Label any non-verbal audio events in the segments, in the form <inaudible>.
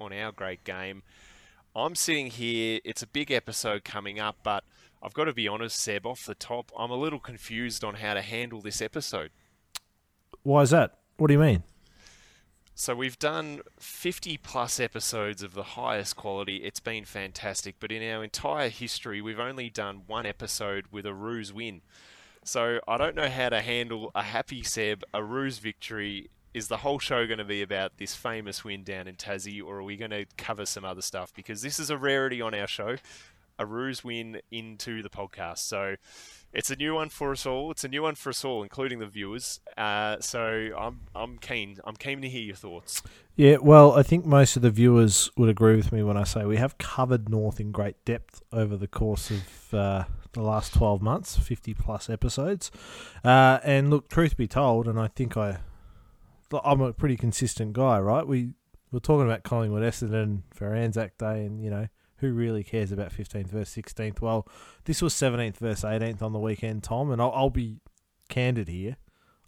on our great game. I'm sitting here, it's a big episode coming up, but I've got to be honest, Seb, off the top, I'm a little confused on how to handle this episode. Why is that? What do you mean? So we've done 50 plus episodes of the highest quality. It's been fantastic, but in our entire history, we've only done one episode with a Roos win. So I don't know how to handle a happy Seb, a Roos victory. Is the whole show going to be about this famous win down in Tassie, or are we going to cover some other stuff? Because this is a rarity on our show, a Roos win into the podcast. So it's a new one for us all. It's a new one for us all, including the viewers. Uh, so I'm I'm keen. I'm keen to hear your thoughts. Yeah, well, I think most of the viewers would agree with me when I say we have covered North in great depth over the course of uh, the last 12 months, 50 plus episodes. Uh, and look, truth be told, and I think I, I'm a pretty consistent guy, right? We were talking about Collingwood Essendon for Anzac Day, and you know who really cares about 15th versus 16th? Well, this was 17th versus 18th on the weekend, Tom, and I'll, I'll be candid here.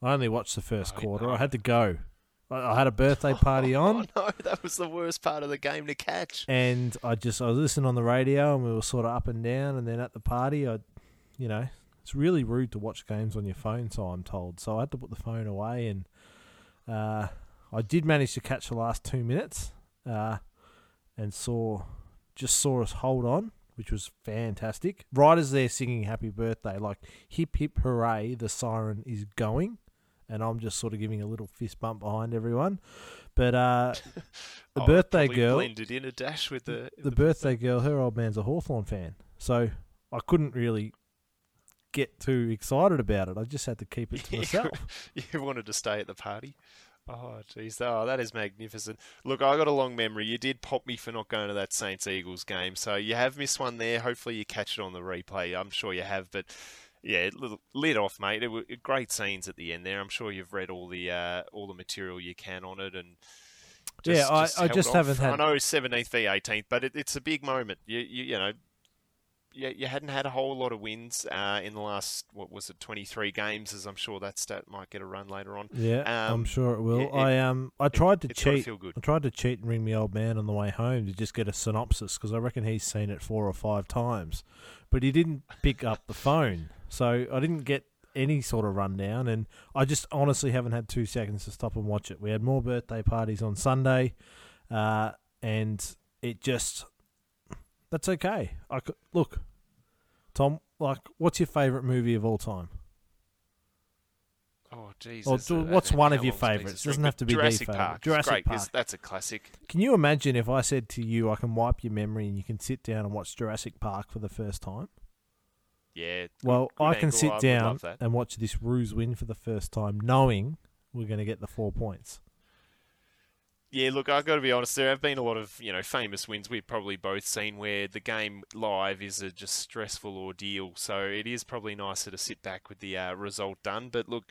I only watched the first quarter. I had to go. I, I had a birthday <laughs> party on. Oh no, that was the worst part of the game to catch. and I just I was listening on the radio and we were sort of up and down and then at the party I you know it's really rude to watch games on your phone so I'm told so I had to put the phone away and uh, I did manage to catch the last two minutes uh, and saw just saw us hold on which was fantastic. Right as they're singing happy birthday like hip hip hooray the siren is going and I'm just sort of giving a little fist bump behind everyone. But uh, <laughs> the Oh, birthday girl blended in a dash with the the birthday. girl, her old man's a Hawthorn fan. So I couldn't really get too excited about it. I just had to keep it to <laughs> myself. <laughs> you wanted to stay at the party. Oh, jeez. Oh, that is magnificent. Look, I got a long memory. You did pop me for not going to that Saints Eagles game, so you have missed one there. Hopefully, you catch it on the replay. I'm sure you have, but yeah, it lit- off, mate. It were great scenes at the end there. I'm sure you've read all the uh, all the material you can on it, and Yeah, I- I just off. haven't had- I know 17th v 18th, but it, it's a big moment. You you, you know. You, you hadn't had a whole lot of wins uh, in the last what was it 23 games as I'm sure that stat might get a run later on Yeah, I'm Um, sure it will. it- I um I tried to it's gotta cheat. I tried to cheat and ring my old man on the way home to just get a synopsis because I reckon he's seen it four or five times, but he didn't pick up the phone, so I didn't get any sort of rundown. And I just honestly haven't had two seconds to stop and watch it. We had more birthday parties on Sunday, uh, and it just that's okay. I could, look, Tom. Like, what's your favourite movie of all time? Oh, Jesus. Or what's uh, one of your favourites? Doesn't have to be the Jurassic. Park. Jurassic Great. Park. It's- That's a classic. Can you imagine if I said to you, I can wipe your memory and you can sit down and watch Jurassic Park for the first time? Yeah. Well, I can angle. sit down and watch this Roos win for the first time, knowing we're going to get the four points. Yeah, look, I've got to be honest. There have been a lot of you know famous wins we've probably both seen where the game live is a just stressful ordeal. So it is probably nicer to sit back with the uh, result done. But look,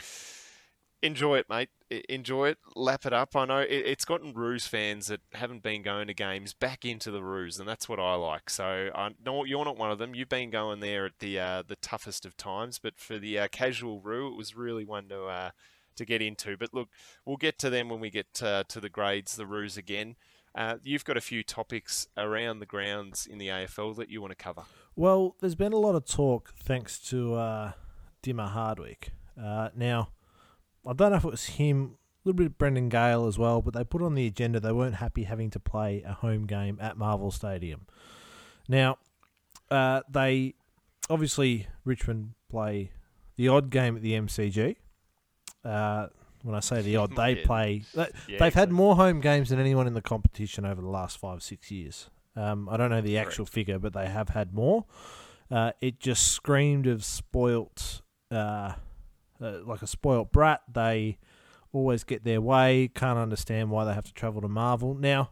enjoy it, mate. Enjoy it. Lap it up. I know it, it's gotten Roos fans that haven't been going to games back into the Roos, and that's what I like. So I know you're not one of them. You've been going there at the uh, the toughest of times, but for the uh, casual Roo, it was really one to. To get into. But look, we'll get to them when we get to the grades, the Roos again. Uh, you've got a few topics around the grounds in the AFL that you want to cover. Well, there's been a lot of talk thanks to uh, Dimmer Hardwick. Uh, now, I don't know if it was him, a little bit of Brendan Gale as well, but they put on the agenda they weren't happy having to play a home game at Marvel Stadium. Now, uh, they obviously Richmond play the odd game at the MCG. Uh, when I say the odd, <laughs> they Yeah. play. They, Yeah, they've had more home games than anyone in the competition over the last five six years. Um, I don't know the actual figure, but they have had more. Uh, it just screamed of spoilt, uh, uh, like a spoilt brat. They always get their way. Can't understand why they have to travel to Marvel. Now,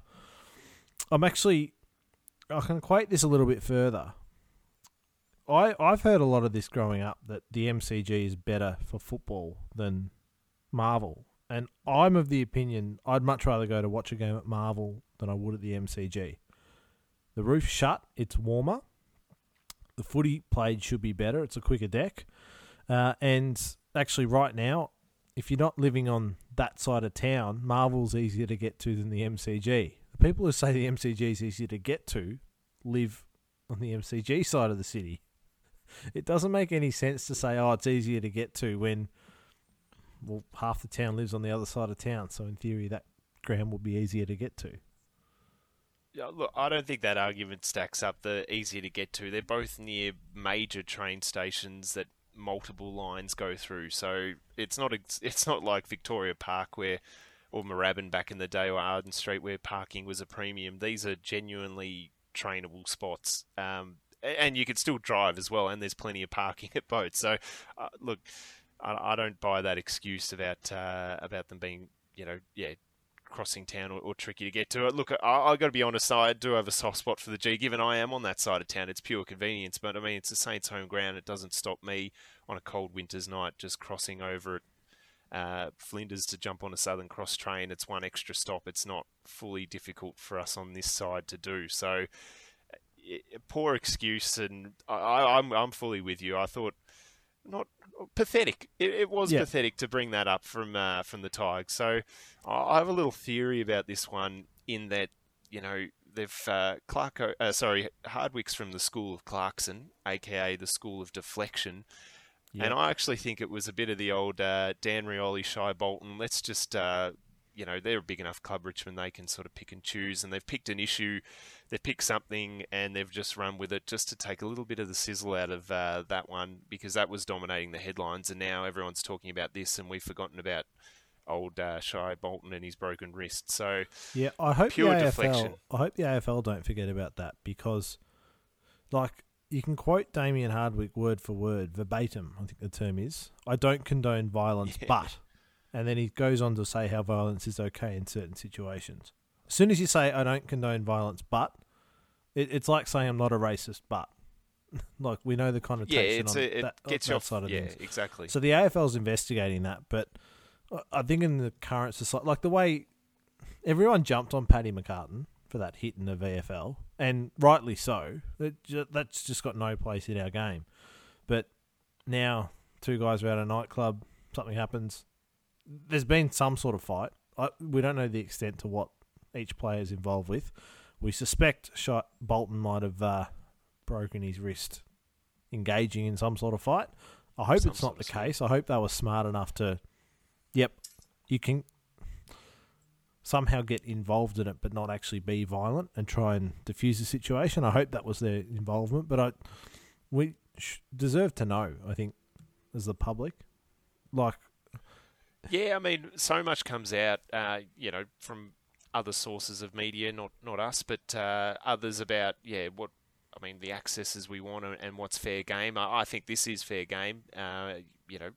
I'm actually, I can equate this a little bit further. I I've heard a lot of this growing up that the MCG is better for football than Marvel, and I'm of the opinion I'd much rather go to watch a game at Marvel than I would at the MCG. The roof's shut, it's warmer. The footy played should be better. It's a quicker deck, uh, and actually, right now if you're not living on that side of town, Marvel's easier to get to than the MCG. The people who say the MCG is easier to get to live on the MCG side of the city. <laughs> It doesn't make any sense to say, oh, it's easier to get to when, well, half the town lives on the other side of town. So in theory, that ground will be easier to get to. Yeah, look, I don't think that argument stacks up. The easier to get to. They're both near major train stations that multiple lines go through. So it's not <laughs> it's not like Victoria Park where or Moorabbin back in the day or Arden Street where parking was a premium. These are genuinely trainable spots. Um, and you can still drive as well, and there's plenty of parking <laughs> at both. So, uh, look, I, I, don't buy that excuse about uh, about them being, you know, yeah, crossing town or, or, tricky to get to. it. Look, I, I got to be honest, I do have a soft spot for the G. Given I am on that side of town, it's pure convenience. But I mean, it's the Saints' home ground. It doesn't stop me on a cold winter's night just crossing over at uh, Flinders to jump on a Southern Cross train. It's one extra stop. It's not fully difficult for us on this side to do. So, poor excuse, and I, I'm I'm fully with you. I thought not pathetic. It, it was yeah. pathetic to bring that up from uh, from the Tigers. So I have a little theory about this one in that you know they've uh, Clarko, uh, sorry Hardwick's from the school of Clarkson, aka the school of deflection. And I actually think it was a bit of the old uh, Dan Rioli, Shai Bolton. Let's just uh, you know, they're a big enough club, Richmond, they can sort of pick and choose. And they've picked an issue, they've picked something, and they've just run with it just to take a little bit of the sizzle out of uh, that one because that was dominating the headlines. And now everyone's talking about this, and we've forgotten about old uh, Shai Bolton and his broken wrist. So yeah, I hope the AFL. Deflection. I hope the AFL don't forget about that because, like, you can quote Damien Hardwick word for word, verbatim. I think the term is. I don't condone violence, <laughs> yeah. but and then he goes on to say how violence is okay in certain situations. As soon as you say, I don't condone violence, but, it, it's like saying I'm not a racist, but. <laughs> like, we know the connotation yeah, on a, it that, gets that off, side of yeah, things. exactly. So the AFL's investigating that, but I think in the current society, like the way everyone jumped on Paddy McCartin for that hit in the VFL, and rightly so, that's just got no place in our game. But now, two guys are at a nightclub, something happens, there's been some sort of fight. I, we don't know the extent to what each player is involved with. We suspect shot Bolton might have uh, broken his wrist engaging in some sort of fight. I hope some it's not the case. I hope they were smart enough to, yep, you can somehow get involved in it, but not actually be violent and try and diffuse the situation. I hope that was their involvement, but I we deserve to know. I think as the public, like yeah, I mean, so much comes out, uh, you know, from other sources of media, not not us, but uh, others about yeah, what I mean, the accesses we want and, what's fair game. I, I, think this is fair game. Uh, you know,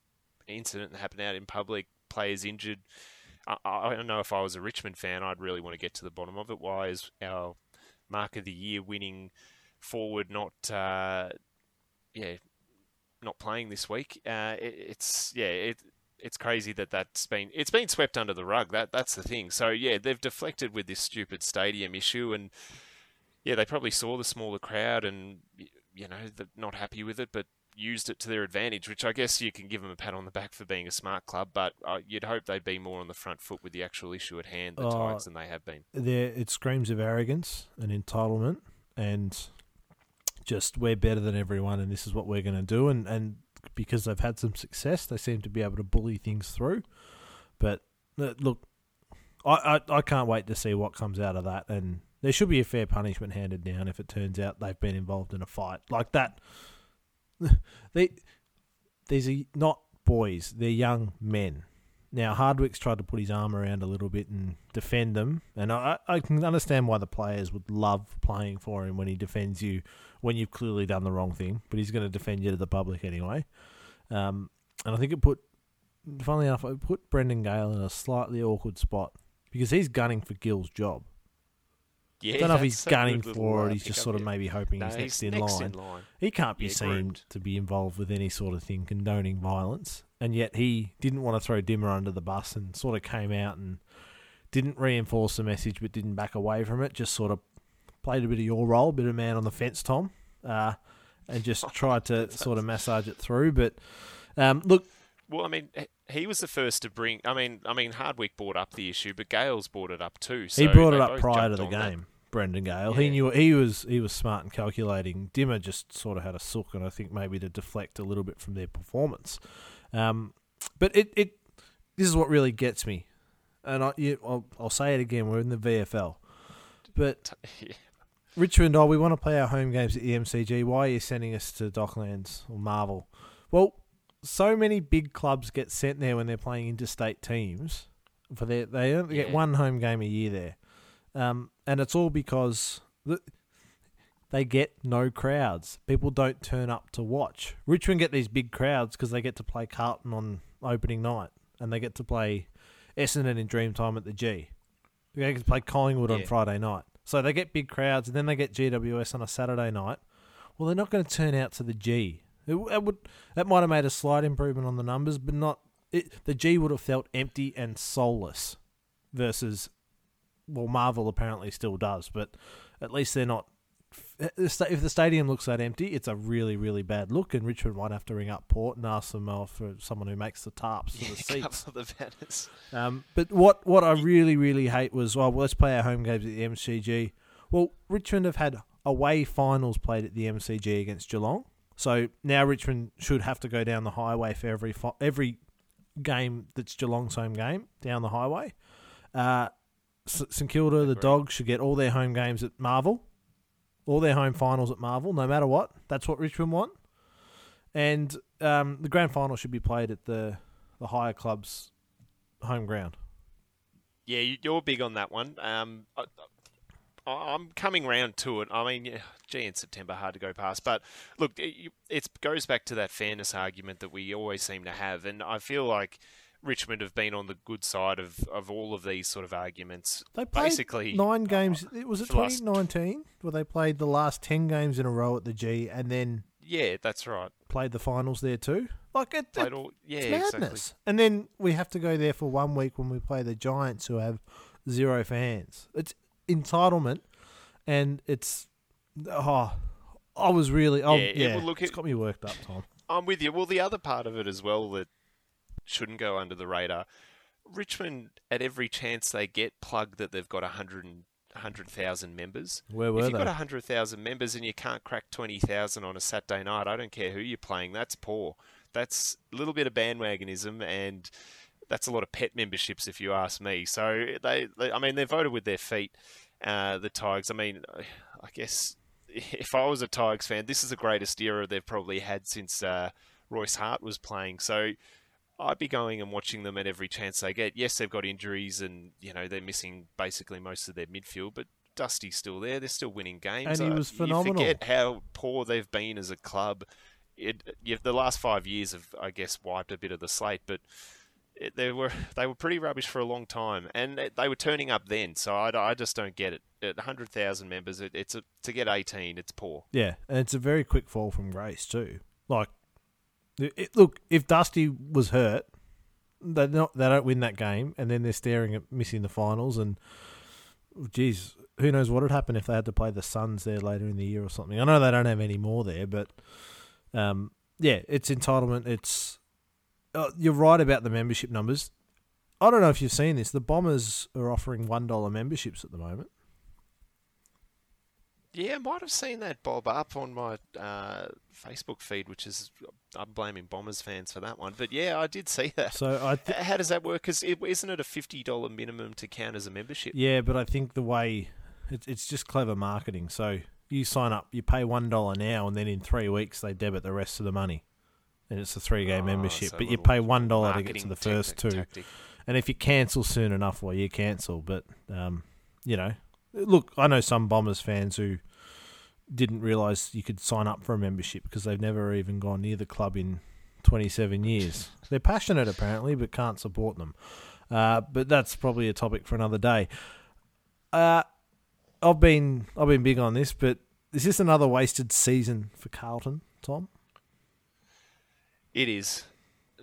incident that happened out in public, players injured. I, I, don't know if I was a Richmond fan, I'd really want to get to the bottom of it. Why is our mark of the year winning forward not, uh, yeah, not playing this week? Uh, it, it's yeah, it, it's crazy that that's been it's been swept under the rug. That that's the thing. So yeah, they've deflected with this stupid stadium issue, and yeah, they probably saw the smaller crowd and you know they're not happy with it, but used it to their advantage. Which I guess you can give them a pat on the back for being a smart club, but uh, you'd hope they'd be more on the front foot with the actual issue at hand, the uh, Tigers, than they have been. There, it screams of arrogance and entitlement, and just we're better than everyone, and this is what we're going to do, and and because they've had some success, they seem to be able to bully things through. But uh, look, I, I, I can't wait to see what comes out of that, and there should be a fair punishment handed down if it turns out they've been involved in a fight like that. <laughs> they these are not boys; they're young men. Now Hardwick's tried to put his arm around a little bit and defend them, and I, I can understand why the players would love playing for him when he defends you when you've clearly done the wrong thing. But he's going to defend you to the public anyway, um, and I think it put, funnily enough, it put Brendan Gale in a slightly awkward spot because he's gunning for Gill's job. Yeah, I don't know if he's gunning for it. He's just sort of maybe hoping no, he's next, he's in, next line. in, line. He can't be yeah, seen groomed. to be involved with any sort of thing condoning violence and yet he didn't want to throw Dimmer under the bus and sort of came out and didn't reinforce the message but didn't back away from it. Just sort of played a bit of your role, a bit of man on the fence, Tom, uh, and just <laughs> tried to sort of massage it through. But um, look, well, I mean, he was the first to bring. I mean, I mean, Hardwick brought up the issue, but Gale's brought it up too. So he brought it up prior to the on that. game. Brendan Gale. He knew he was he was smart and calculating. Dimmer just sort of had a sook, and I think maybe to deflect a little bit from their performance. Um, but it, it this is what really gets me, and I you, I'll, I'll say it again. We're in the VFL, but Yeah. <laughs> Richmond, oh, we want to play our home games at the MCG. Why are you sending us to Docklands or Marvel? Well, so many big clubs get sent there when they're playing interstate teams. For their, they only get Yeah. one home game a year there, um, and it's all because the, they get no crowds. People don't turn up to watch. Richmond get these big crowds because they get to play Carlton on opening night, and they get to play Essendon in Dreamtime at the G. They get to play Collingwood on Friday night. So they get big crowds, and then they get GWS on a Saturday night. Well, they're not going to turn out to the G. It, it would that might have made a slight improvement on the numbers, but not. It, the G would have felt empty and soulless, versus, well, Marvel apparently still does, but at least they're not. If the stadium looks that empty, it's a really, really bad look, and Richmond might have to ring up Port and ask them uh, for someone who makes the tarps for the Yeah, <laughs> seats. cover the banners. Um, but what what I really really hate was oh, well, let's play our home games at the MCG. Well, Richmond have had away finals played at the MCG against Geelong, so now Richmond should have to go down the highway for every fi- every game that's Geelong's home game down the highway. Uh, St Kilda, the Dogs should get all their home games at Marvel, all their home finals at Marvel, no matter what. That's what Richmond want, and um, the grand final should be played at the the higher clubs' home ground. Yeah, you- you're big on that one. Um, I, I'm coming round to it. I mean, gee, in September, hard to go past. But look, it goes back to that fairness argument that we always seem to have, and I feel like Richmond have been on the good side of, of all of these sort of arguments. They played Basically, nine games. Uh, it was it for the last- 2019 where they played the last ten games in a row at the G and then Yeah, that's right. played the finals there too. Like it, it- all, yeah, it's madness. exactly. And then we have to go there for one week when we play the Giants, who have zero fans. It's entitlement, and it's oh, I was really oh Yeah, it yeah, will look- it's got me worked up, Tom. I'm with you. Well, the other part of it as well that shouldn't go under the radar. Richmond, at every chance they get, plug that they've got 100 and- 100,000 members. Where were if you've they? got 100,000 members and you can't crack 20,000 on a Saturday night, I don't care who you're playing, that's poor. That's a little bit of bandwagonism and that's a lot of pet memberships if you ask me. So they, they I mean, they voted with their feet, uh, the Tigers. I mean, I guess if I was a Tigers fan, this is the greatest era they've probably had since uh, Royce Hart was playing. So I'd be going and watching them at every chance they get. Yes, they've got injuries and you know they're missing basically most of their midfield, but Dusty's still there. They're still winning games. And he Uh, was You phenomenal. forget how poor they've been as a club. It, you the last five years have, I guess, wiped a bit of the slate, but it, they were they were pretty rubbish for a long time, and they were turning up then. So I, I just don't get it. At hundred thousand members, it, it's a, to get eighteen, it's poor. Yeah, and it's a very quick fall from grace too. Like, it, look, if Dusty was hurt, they not they don't win that game, and then they're staring at missing the finals. And geez, who knows what would happen if they had to play the Suns there later in the year or something? I know they don't have any more there, but um, yeah, it's entitlement. It's uh, you're right about the membership numbers. I don't know if you've seen this. The Bombers are offering one dollar memberships at the moment. Yeah, I might have seen that bob up on my uh, Facebook feed, which is I'm blaming Bombers fans for that one. But yeah, I did see that. So I th- How does that work? Because isn't it a fifty dollar minimum to count as a membership? Yeah, but I think the way it's it's just clever marketing. So you sign up, you pay one dollar now, and then in three weeks they debit the rest of the money, and it's a three game Oh, membership. so But you pay one dollar to get to the first tactic- two, tactic. and if you cancel soon enough, well, you cancel. But um, you know, look, I know some Bombers fans who didn't realize you could sign up for a membership because they've never even gone near the club in 27 years. <laughs> They're passionate apparently, but can't support them. Uh, but that's probably a topic for another day. Uh, I've been I've been big on this, but is this another wasted season for Carlton, Tom? It is.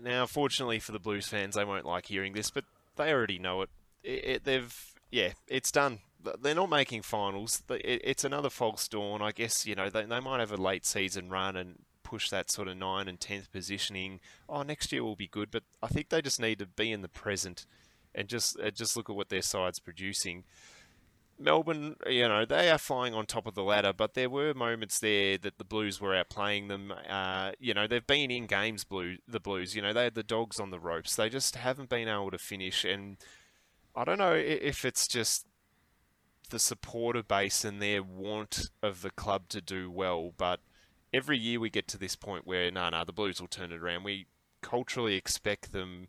Now, fortunately for the Blues fans, they won't like hearing this, but they already know it. it, it they've, yeah, it's done. They're not making finals. It's another false dawn. I guess you know they, they might have a late season run and push that sort of nine and tenth positioning. Oh, next year will be good, but I think they just need to be in the present and just just look at what their side's producing. Melbourne, you know, they are flying on top of the ladder, but there were moments there that the Blues were outplaying them. Uh, you know, they've been in games, blue the Blues. You know, they had the dogs on the ropes. They just haven't been able to finish, and I don't know if it's just the supporter base and their want of the club to do well, but every year we get to this point where no, nah, no, nah, the Blues will turn it around. We culturally expect them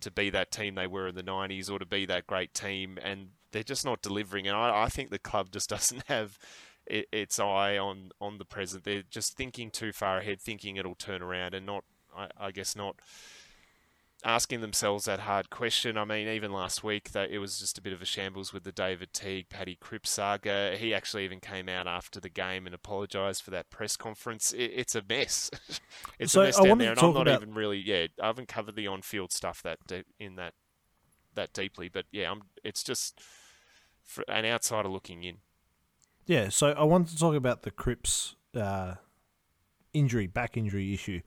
to be that team they were in the 90s or to be that great team, and they're just not delivering. And I, I think the club just <laughs> doesn't have it, its eye on, on the present. They're just thinking too far ahead, thinking it'll turn around, and not, I, I guess, not asking themselves that hard question. I mean, even last week, that it was just a bit of a shambles with the David Teague, Paddy Cripps saga. He actually even came out after the game and apologised for that press conference. It, it's a mess. <laughs> it's so a mess down there, and I'm not about... even really. Yeah, I haven't covered the on-field stuff that in that that deeply, but yeah, I'm. It's just an outsider looking in. Yeah, so I wanted to talk about the Cripps uh, injury, back injury issue.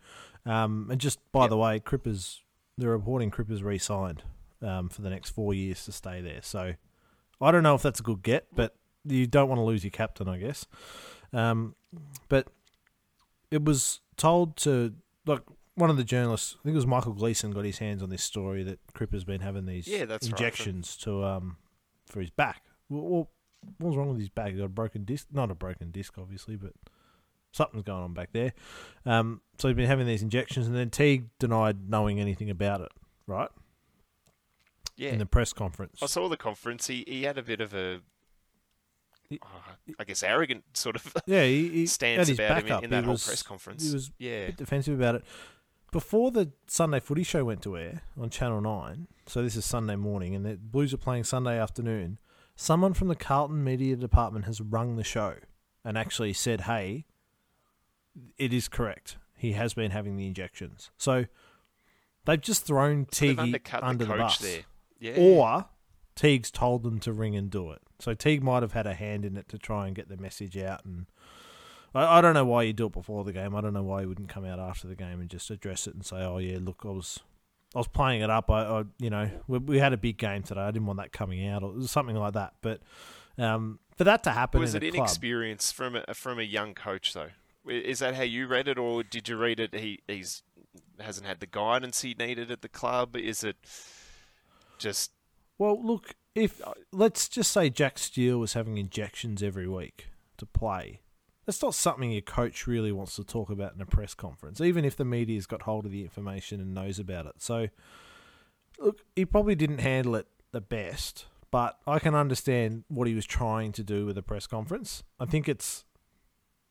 Um, and just by yep. the way, Cripps they're reporting Cripps re-signed um, for the next four years to stay there. So I don't know if that's a good get, but you don't want to lose your captain, I guess. Um, but it was told to like one of the journalists, I think it was Michael Gleeson, got his hands on this story that Cripps has been having these yeah, that's injections right. to um for his back. Well, what was wrong with his back? He got a broken disc, not a broken disc, obviously, but something's going on back there. Um, so he's been having these injections, and then Teague denied knowing anything about it, right? Yeah. In the press conference. I saw the conference. He, he had a bit of a, uh, I guess, arrogant sort of <laughs> yeah, he, he stance about him in, in that whole press conference. He was yeah. a bit defensive about it. Before the Sunday footy show went to air on Channel 9, so this is Sunday morning, and the Blues are playing Sunday afternoon, someone from the Carlton media department has rung the show and actually said, hey, it is correct. He has been having the injections. So they've just thrown Teague under the, the bus. There. Yeah. Or Teague's told them to ring and do it. So Teague might have had a hand in it to try and get the message out. And I, I don't know why you do it before the game. I don't know why you wouldn't come out after the game and just address it and say, "Oh yeah, look, I was." I was playing it up. I, I you know, we, we, had a big game today. I didn't want that coming out or something like that. But um, for that to happen, was it inexperience from a, from a young coach though? Is that how you read it, or did you read it? He he's hasn't had the guidance he needed at the club. Is it just? Well, look. If uh, let's just say Jack Steele was having injections every week to play, that's not something your coach really wants to talk about in a press conference, even if the media's got hold of the information and knows about it. So, look, he probably didn't handle it the best, but I can understand what he was trying to do with the press conference. I think it's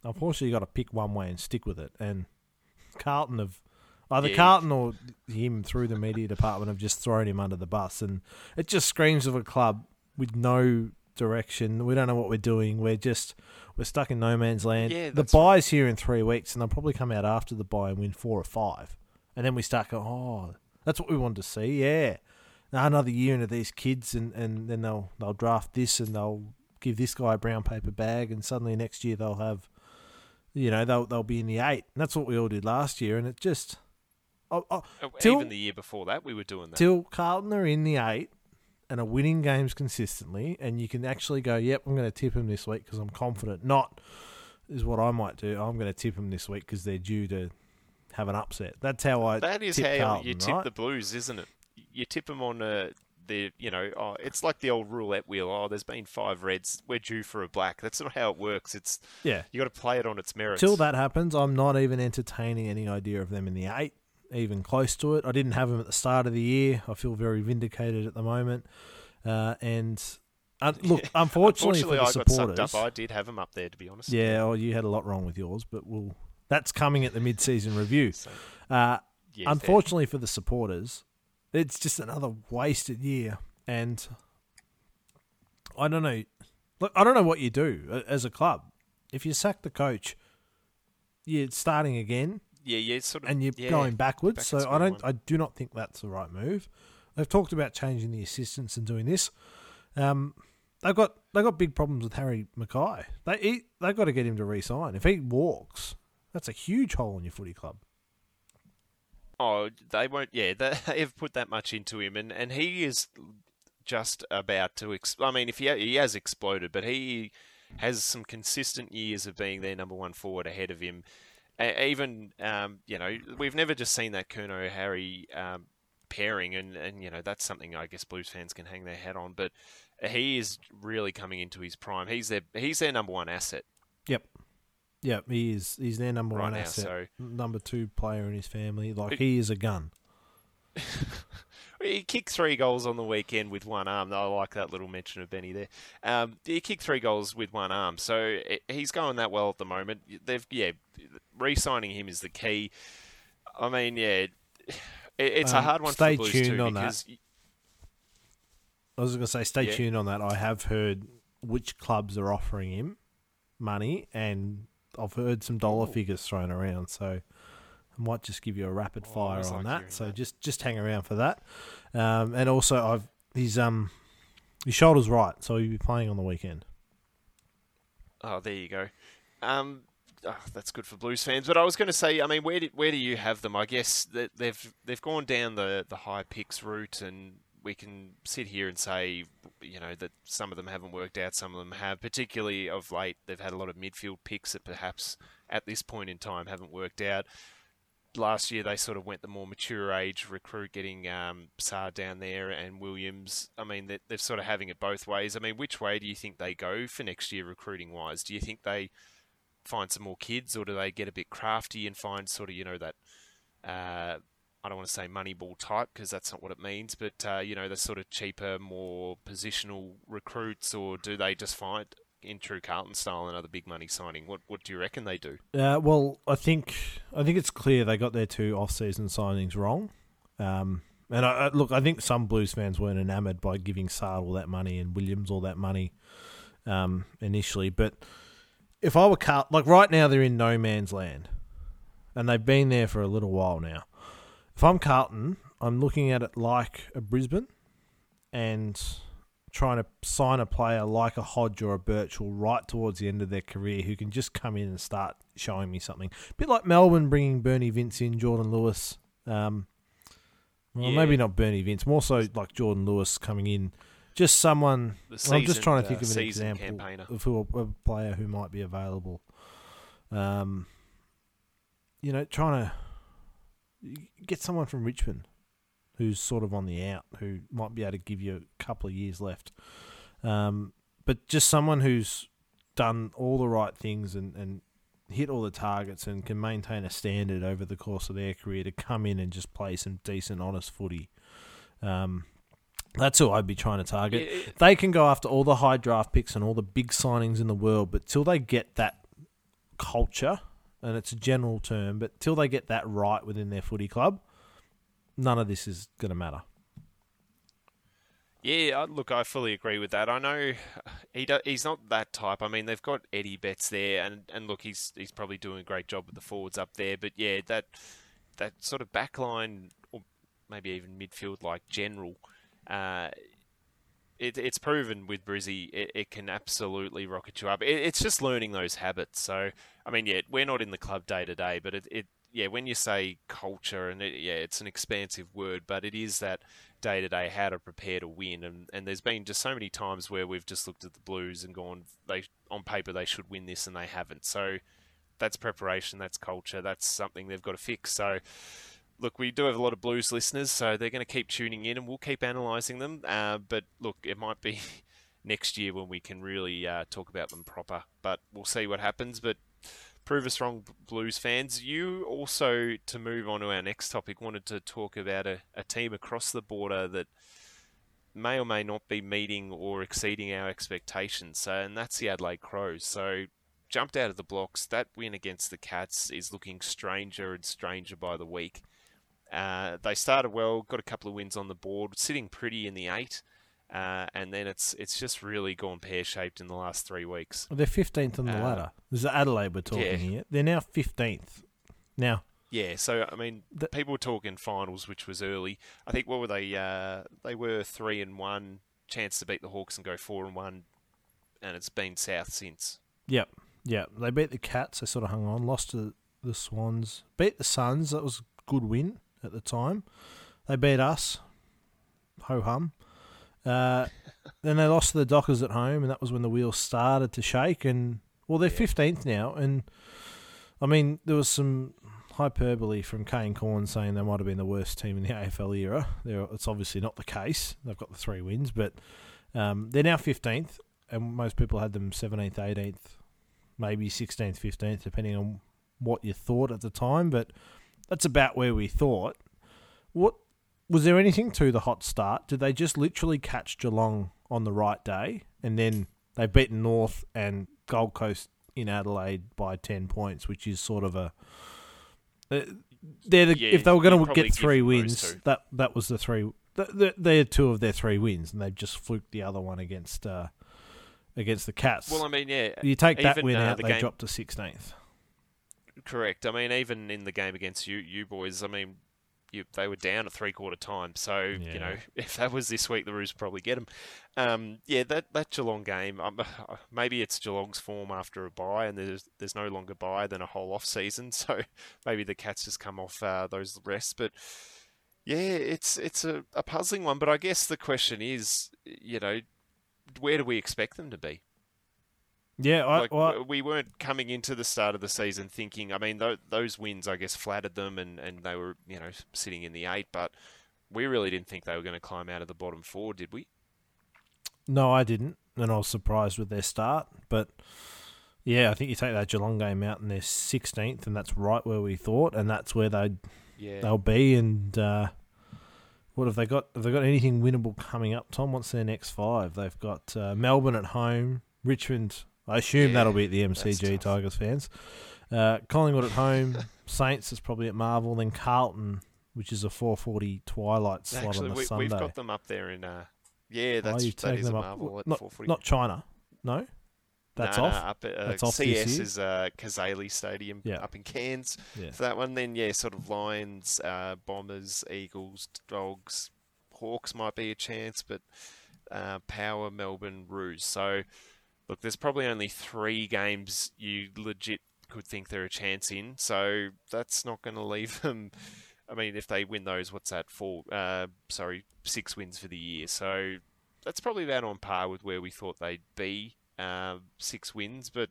Unfortunately, you got to pick one way and stick with it. And Carlton have either yeah. Carlton or him through the media department have just thrown him under the bus, and it just screams of a club with no direction. We don't know what we're doing. We're just we're stuck in no man's land. Yeah, the bye's right. here in three weeks, and they'll probably come out after the bye and win four or five, and then we start going, oh, that's what we wanted to see. Yeah, now another year into these kids, and, and then they'll they'll draft this and they'll give this guy a brown paper bag, and suddenly next year they'll have you know they'll they'll be in the eight. And that's what we all did last year, and it just oh, oh, oh till, even the year before that we were doing that. Till Carlton are in the eight and are winning games consistently, and you can actually go, "Yep, I'm going to tip them this week because I'm confident." Not is what I might do. I'm going to tip them this week because they're due to have an upset. That's how I. That is how Carlton, you tip right? the Blues, isn't it? You tip them on a the you know oh, it's like the old roulette wheel. Oh, there's been five reds. We're due for a black. That's not how it works. It's yeah. You got to play it on its merits. Till that happens, I'm not even entertaining any idea of them in the eight, even close to it. I didn't have them at the start of the year. I feel very vindicated at the moment. Uh, and uh, <laughs> look, unfortunately, unfortunately, for the I supporters, got sucked up. I did have them up there, to be honest. Yeah, well, you had a lot wrong with yours, but we'll. That's coming at the mid-season review. So, uh, yeah, unfortunately fair. for the supporters, it's just another wasted year and I don't know. Look, I don't know what you do as a club. If you sack the coach, you're starting again. Yeah, yeah, sort of, and you're yeah, going backwards. so I don't. One. I do not think that's the right move. They've talked about changing the assistants and doing this. Um, they've got they've got big problems with Harry McKay. They he, they've got to get him to resign. If he walks, That's a huge hole in your footy club. Oh, they won't. Yeah, they <laughs> have put that much into him, and, and he is just about to. Ex- I mean, if he he has exploded, but he has some consistent years of being their number one forward ahead of him. even um, you know, we've never just seen that Curnow Harry um, pairing, and and you know that's something I guess Blues fans can hang their hat on. But he is really coming into his prime. He's their he's their number one asset. Yep. Yep, he is. He's their number Right one now, asset, so- number two player in his family. Like It- he is a gun. <laughs> He kicked three goals on the weekend with one arm. I like that little mention of Benny there. Um, he kicked three goals with one arm, so he's going that well at the moment. They've yeah, re-signing him is the key. I mean, yeah, it, it's a Um, hard one stay for the Blues tuned too on that. because I was going to say, stay Yeah. tuned on that. I have heard which clubs are offering him money, and I've heard some dollar Ooh. figures thrown around. So I might just give you a rapid Oh, fire on like that. So that. just just hang around for that. Um, and also, I've his um his shoulder's right, so he'll be playing on the weekend. Oh, there you go. Um, oh, that's good for Blues fans. But I was going to say, I mean, where do, where do you have them? I guess that they've they've gone down the the high picks route, and we can sit here and say, you know, that some of them haven't worked out, some of them have. Particularly of late, they've had a lot of midfield picks that perhaps at this point in time haven't worked out. Last year they sort of went the more mature age recruit, getting um, Saad down there and Williams. I mean, they're, they're sort of having it both ways. I mean, which way do you think they go for next year recruiting wise? Do you think they find some more kids, or do they get a bit crafty and find sort of you know that uh, I don't want to say moneyball type because that's not what it means, but uh, you know the sort of cheaper, more positional recruits, or do they just find in true Carlton style another big money signing? What what do you reckon they do? Uh, well, I think I think it's clear they got their two off-season signings wrong. Um, and I, I, look, I think some Blues fans weren't enamoured by giving Saad all that money and Williams all that money um, initially. But if I were Carl, like right now, they're in no man's land, and they've been there for a little while now. If I'm Carlton, I'm looking at it like a Brisbane, and trying to sign a player like a Hodge or a Birchall right towards the end of their career who can just come in and start showing me something. A bit like Melbourne bringing Bernie Vince in, Jordan Lewis. Um, well, Yeah. maybe not Bernie Vince, more so like Jordan Lewis coming in. Just someone. The I'm just trying to think seasoned, of uh, an seasoned example campaigner. of who a, a player who might be available. Um, you know, trying to get someone from Richmond who's sort of on the out, who might be able to give you a couple of years left. Um, but just someone who's done all the right things and, and hit all the targets and can maintain a standard over the course of their career to come in and just play some decent, honest footy. Um, that's who I'd be trying to target. Yeah, They can go after all the high draft picks and all the big signings in the world, but till they get that culture, and it's a general term, but till they get that right within their footy club, none of this is going to matter. Yeah, look, I fully agree with that. I know he do, he's not that type. I mean, they've got Eddie Betts there, and, and look, he's he's probably doing a great job with the forwards up there. But yeah, that that sort of backline, or maybe even midfield, like general, uh, it, it's proven with Brizzy, it, it can absolutely rocket you up. It, it's just learning those habits. So, I mean, yeah, we're not in the club day to day, but it, it yeah, when you say culture, and it, yeah, it's an expansive word, but it is that day to day how to prepare to win. And, and there's been just so many times where we've just looked at the Blues and gone, they on paper they should win this and they haven't. So that's preparation, that's culture, that's something they've got to fix. So look, we do have a lot of Blues listeners, so they're going to keep tuning in and we'll keep analysing them. Uh, but look, it might be <laughs> next year when we can really uh, talk about them proper. But we'll see what happens. But prove us wrong, Blues fans. You also, to move on to our next topic, wanted to talk about a, a team across the border that may or may not be meeting or exceeding our expectations. So, and that's the Adelaide Crows. So, jumped out of the blocks. That win against the Cats is looking stranger and stranger by the week. Uh, they started well, got a couple of wins on the board, sitting pretty in the eight, uh, and then it's it's just really gone pear shaped in the last three weeks. They're 15th on the Uh, ladder. This is Adelaide we're talking yeah. here. They're now 15th. Now, Yeah, so I mean, The- people were talking finals, which was early. I think what were they? Uh, they were three and one, chance to beat the Hawks and go four and one, and it's been south since. Yep, yep. They beat the Cats. They sort of hung on. Lost to the Swans. Beat the Suns. That was a good win at the time. They beat us. Ho hum. Uh, then they lost to the Dockers at home, and that was when the wheels started to shake. And well, they're fifteenth now, and I mean there was some hyperbole from Kane Cornes saying they might have been the worst team in the AFL era. They're, it's obviously not the case. They've got the three wins, but um, they're now fifteenth, and most people had them seventeenth, eighteenth, maybe sixteenth, fifteenth, depending on what you thought at the time. But that's about where we thought. What was there anything to the hot start? Did they just literally catch Geelong on the right day, and then they've beaten North and Gold Coast in Adelaide by ten points, which is sort of a. Uh, they're the, Yeah, if they were going to get three wins, that that was the three. th- th- They're two of their three wins, and they've just fluked the other one against uh, against the Cats. Well, I mean, yeah, you take that win uh, out, the they game- drop to sixteenth. correct. I mean, even in the game against you, you boys, I mean, you, they were down at three quarter time. So Yeah. you know, <laughs> if that was this week, the Roos probably get them. Um, yeah, that that Geelong game, um, <sighs> maybe it's Geelong's form after a bye, and there's there's no longer bye than a whole off season. <laughs> So maybe the Cats just come off uh, those rests, but. Yeah, it's it's a, a puzzling one, but I guess the question is, you know, where do we expect them to be? Yeah, I, like well, we weren't coming into the start of the season thinking. I mean, th- those wins, I guess, flattered them, and, and they were you know sitting in the eight. But we really didn't think they were going to climb out of the bottom four, did we? No, I didn't, and I was surprised with their start. But yeah, I think you take that Geelong game out, and they're sixteenth, and that's right where we thought, and that's where they Yeah. they'll be. And uh, what have they got? Have they got anything winnable coming up, Tom? What's their next five? They've got uh, Melbourne at home, Richmond. I assume Yeah, that'll be at the MCG. Tigers fans. Uh, Collingwood at home, <laughs> Saints is probably at Marvel, then Carlton, which is a four forty twilight slot Actually, on the we, Sunday. we've got them up there in. Uh, yeah, Oh, that's you've that is a marvel at not, 440. not China. No, that's off. up at, uh, That's off CS is uh, Cazalys Stadium Yeah. up in Cairns. Yeah. for that one. Then yeah, sort of Lions, uh, Bombers, Eagles, Dogs, Hawks might be a chance, but uh, Power, Melbourne, Roos. So look, there's probably only three games you legit could think they're a chance in. So that's not going to leave <laughs> them. I mean, if they win those, what's that? Four, uh, sorry, six wins for the year. So that's probably about on par with where we thought they'd be. Uh, six wins, but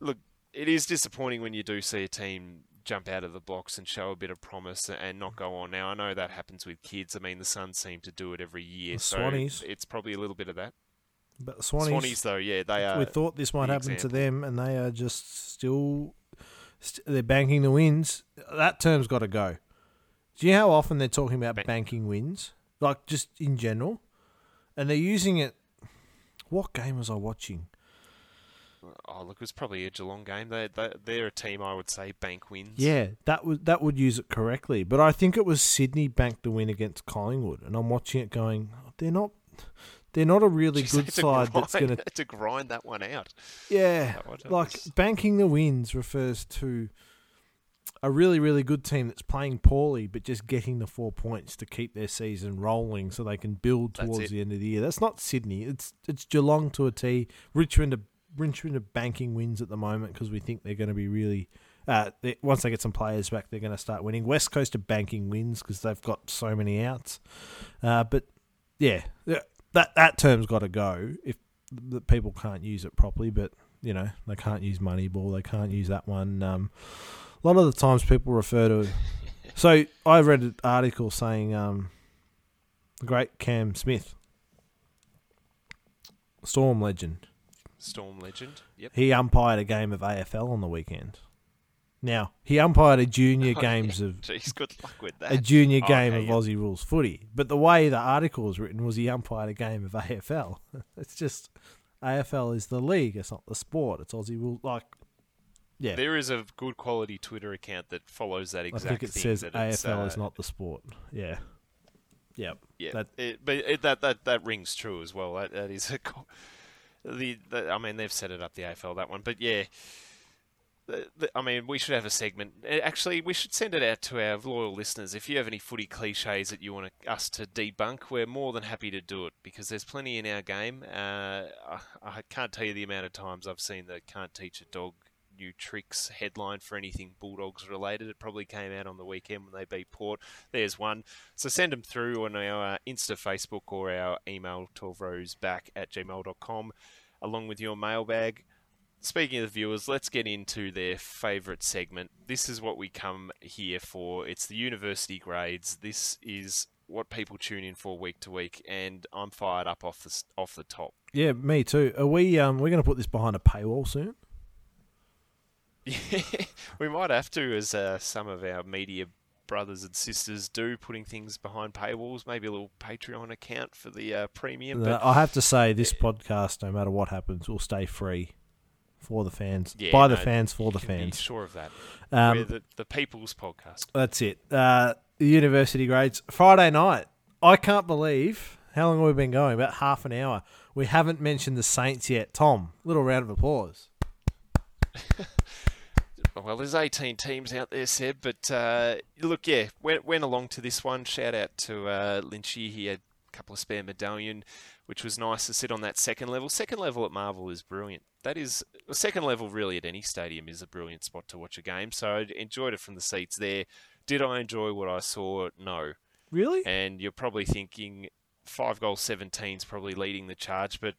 look, it is disappointing when you do see a team jump out of the blocks and show a bit of promise and not go on. Now I know that happens with kids. I mean, the Suns seem to do it every year, The so Swannies. it's probably a little bit of that. But the Swannies, Swannies, though, yeah, they are. we thought this might happen to them, and they are just still st- they're banking the wins. That term's got to go. Do you know how often they're talking about Ban- banking wins, like just in general, and they're using it. What game was I watching? Oh, look, it was probably a Geelong game. They, they they're a team I would say bank wins. Yeah, that would that would use it correctly, but I think it was Sydney banked the win against Collingwood, and I'm watching it going, they're not, they're not a really Jeez, good side that's going <laughs> to to grind that one out. Yeah, one like was- banking the wins refers to a really, really good team that's playing poorly but just getting the four points to keep their season rolling so they can build towards the end of the year. That's not Sydney. It's it's Geelong to a T. Richmond are, Richmond are banking wins at the moment because we think they're going to be really. Uh, they, once they get some players back, they're going to start winning. West Coast are banking wins because they've got so many outs. Uh, but yeah, that that term's got to go if the people can't use it properly. But you know they can't use Moneyball. They can't use that one. Um, a lot of the times people refer to. <laughs> So I read an article saying um, the great Cam Smith, Storm legend, Storm legend. Yep. he umpired a game of AFL on the weekend. Now he umpired a junior <laughs> Oh, games yeah. of Jeez, good luck with that. a junior Oh, game okay, of yeah. Aussie rules footy. But the way the article was written was he umpired a game of AFL. <laughs> it's just AFL is the league. It's not the sport. It's Aussie rules. Like, yeah, There is a good quality Twitter account that follows that exactly. I think it thing. says that AFL it's, is uh, not the sport. Yeah, yep. Yeah, That- it, but it, that that that rings true as well. That, that is a co- the, the I mean they've set it up the AFL that one, but yeah. I mean, we should have a segment. Actually, we should send it out to our loyal listeners. If you have any footy cliches that you want us to debunk, we're more than happy to do it because there's plenty in our game. Uh, I, can't tell you the amount of times I've seen the "can't teach a dog new tricks headline for anything Bulldogs related. It probably came out on the weekend when they beat Port. There's one. So send them through on our uh, Insta, Facebook, or our email 12rowsback at gmail.com along with your mailbag. Speaking of the viewers, let's get into their favourite segment. This is what we come here for. It's the university grades. This is what people tune in for week to week, and I'm fired up off the off the top. Yeah, me too. Are we um we're going to put this behind a paywall soon? Yeah, <laughs> we might have to, as uh, some of our media brothers and sisters do, putting things behind paywalls. Maybe a little Patreon account for the uh, premium. But I have to say, this podcast, no matter what happens, will stay free for the fans, yeah, by no, the fans, for the fans. sure of that. Um, We're the, the people's podcast. That's it. Uh, the university grades Friday night. I can't believe how long we've we been going? About half an hour. We haven't mentioned the Saints yet. Tom, little round of applause. <laughs> Well, there's 18 teams out there, Seb, but uh, look, yeah, went, went along to this one. Shout out to uh, Lynchy. He had a couple of spare medallion, which was nice to sit on that second level. Second level at Marvel is brilliant. That is, second level really at any stadium is a brilliant spot to watch a game. So I enjoyed it from the seats there. Did I enjoy what I saw? No. Really? And you're probably thinking five goals, 17 is probably leading the charge, but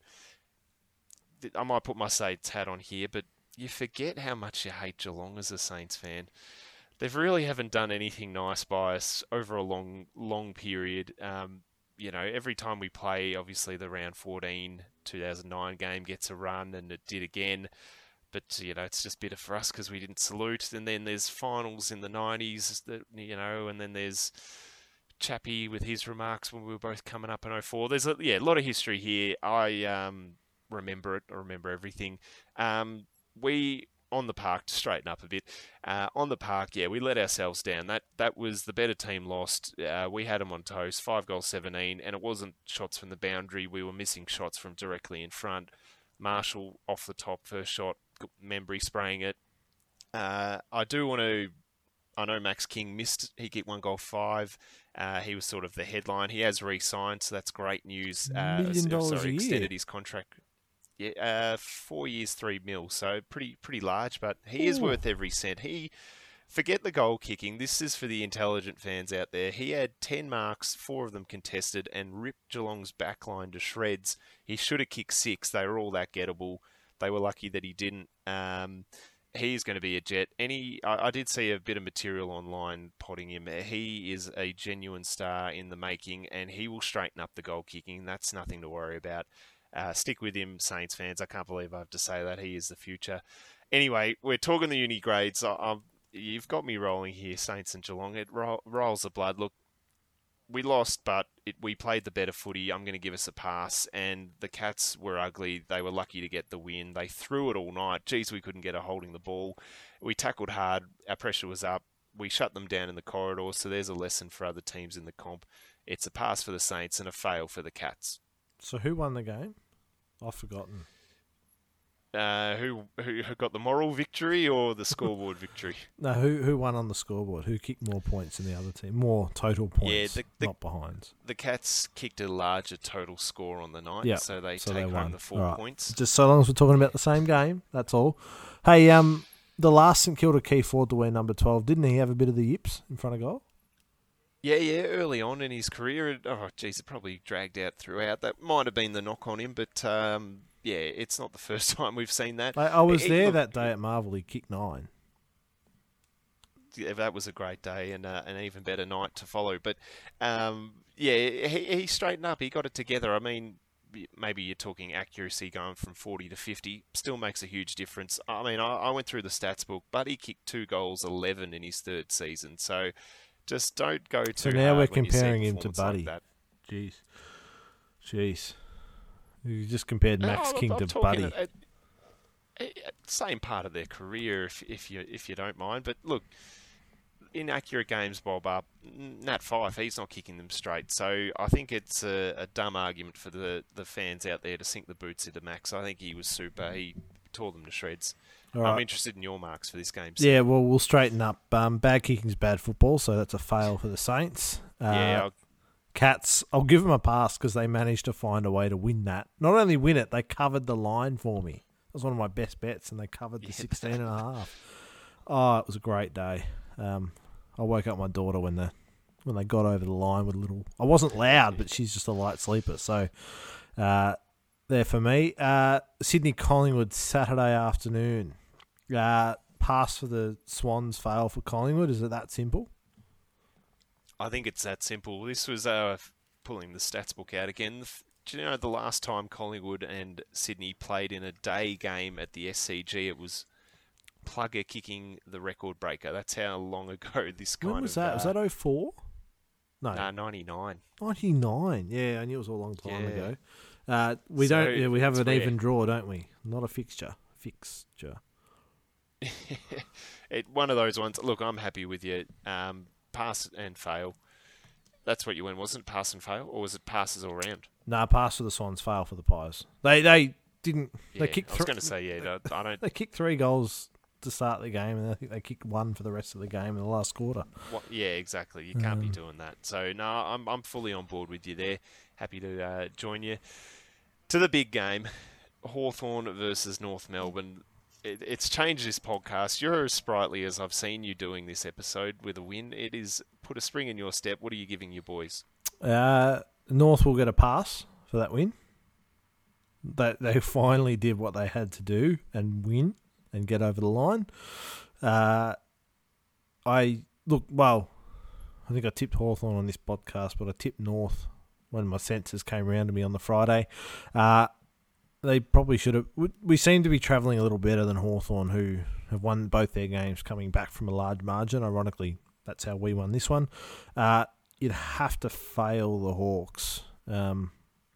I might put my Saints hat on here, but you forget how much you hate Geelong as a Saints fan. They've really haven't done anything nice by us over a long, long period. Um, you know, every time we play, obviously the round 14 2009 game gets a run, and it did again. But you know, it's just bitter for us because we didn't salute. And then there's finals in the 90s that you know, and then there's Chappie with his remarks when we were both coming up in 04. There's a, yeah, a lot of history here. I um, remember it. I remember everything. Um, we on the park to straighten up a bit. Uh, on the park, yeah, we let ourselves down. That that was the better team lost. Uh, we had them on toast, five goals, seventeen, and it wasn't shots from the boundary. We were missing shots from directly in front. Marshall off the top, first shot, Membrey spraying it. Uh, I do want to. I know Max King missed. He kicked one goal five. Uh, he was sort of the headline. He has re-signed, so that's great news. Uh, Million dollars sorry, a year. extended his contract. Yeah, uh, four years, three mil, so pretty pretty large. But he is worth every cent. He forget the goal kicking. This is for the intelligent fans out there. He had ten marks, four of them contested, and ripped Geelong's backline to shreds. He should have kicked six. They were all that gettable. They were lucky that he didn't. Um, he's going to be a jet. Any, I, I did see a bit of material online potting him. He is a genuine star in the making, and he will straighten up the goal kicking. That's nothing to worry about. Uh, stick with him, Saints fans. I can't believe I have to say that he is the future. Anyway, we're talking the uni grades. I, I'm, you've got me rolling here, Saints and Geelong. It ro- rolls the blood. Look, we lost, but it, we played the better footy. I'm going to give us a pass. And the Cats were ugly. They were lucky to get the win. They threw it all night. Geez, we couldn't get a holding the ball. We tackled hard. Our pressure was up. We shut them down in the corridor. So there's a lesson for other teams in the comp. It's a pass for the Saints and a fail for the Cats. So who won the game? I've forgotten. Uh, who who got the moral victory or the scoreboard victory? <laughs> No, who who won on the scoreboard? Who kicked more points than the other team? More total points, the- the- not behinds. The Cats kicked a larger total score on the night, Yeah, so they so take they home won. the four Alright. points. Just so long as we're talking about the same game, that's all. Hey, um, the last St Kilda key forward to wear number twelve, didn't he have a bit of the yips in front of goal? Yeah, yeah, early on in his career, oh, geez, it probably dragged out throughout. That might have been the knock on him, but um, yeah, it's not the first <laughs> time we've seen that. I, I was He- there look, that day at Marvel. He kicked nine. yeah, that was a great day and uh, an even better night to follow. But um, yeah, he, he straightened up. He got it together. I mean, maybe you're talking accuracy going from 40 to 50 still makes a huge difference. I mean, I, I went through the stats book, but he kicked two goals, 11 in his third season. So just don't go too So now hard we're when you see comparing him to performance like Buddy. that. Jeez, jeez. You just compared No, Max I'm- King I'm to Buddy. at- at- at same part of their career, if if you if you don't mind. But look, inaccurate games, Bob up. Nat Fyfe, he's not kicking them straight. So I think it's a, a dumb argument for the, the fans out there to sink the boots into Max. I think he was super. He tore them to shreds. All I'm right. interested in your marks for this game. Yeah, well, we'll straighten up. Um, bad kicking's bad football, so that's a fail for the Saints. Uh, yeah. I'll- Cats, I'll give them a pass because they managed to find a way to win that. Not only win it, they covered the line for me. That was one of my best bets, and they covered the Yeah. 16 and a half. Oh, it was a great day. Um, I woke up my daughter when the when they got over the line with a little. I wasn't loud, but she's just a light sleeper, so uh, there for me. Uh, Sydney Collingwood Saturday afternoon. Uh, pass for the Swans, fail for Collingwood. Is it that simple? I think it's that simple. This was uh, pulling the stats book out again. Do you know the last time Collingwood and Sydney played in a day game at the SCG? It was Plugger kicking the record breaker. That's how long ago <laughs> this kind When was of. that? Was uh, that 04? No, Nah, 99. 99. Yeah, I knew it was a long time Yeah. ago. Uh, we So, don't. Yeah, we have an even draw, don't we? Not a fixture. Fixture. <laughs> it, one of those ones. Look, I'm happy with you. Um, pass and fail. That's what you went, wasn't it? Pass and fail, or was it passes all round? No, pass for the Swans, fail for the Pies. They they didn't. Yeah, they kicked. I was thr- going to say, yeah, no, I don't. They kicked three goals to start the game, and I think they kicked one for the rest of the game in the last quarter. What, yeah, exactly. You can't be Um, doing that. So no, I'm I'm fully on board with you there. Happy to uh, join you to the big game, Hawthorn versus North Melbourne. It, it's changed this podcast. You're as sprightly as I've seen you doing this episode with a win. It is put a spring in your step. What are you giving your boys? Uh, North will get a pass for that win. They they finally did what they had to do and win and get over the line. Uh, I look well. I think I tipped Hawthorn on this podcast, but I tipped North when my senses came around to me on the Friday. Uh, they probably should have. we- seem to be travelling a little better than Hawthorn, who have won both their games coming back from a large margin. Ironically, that's how we won this one. Uh, you'd have to fail the Hawks. Um,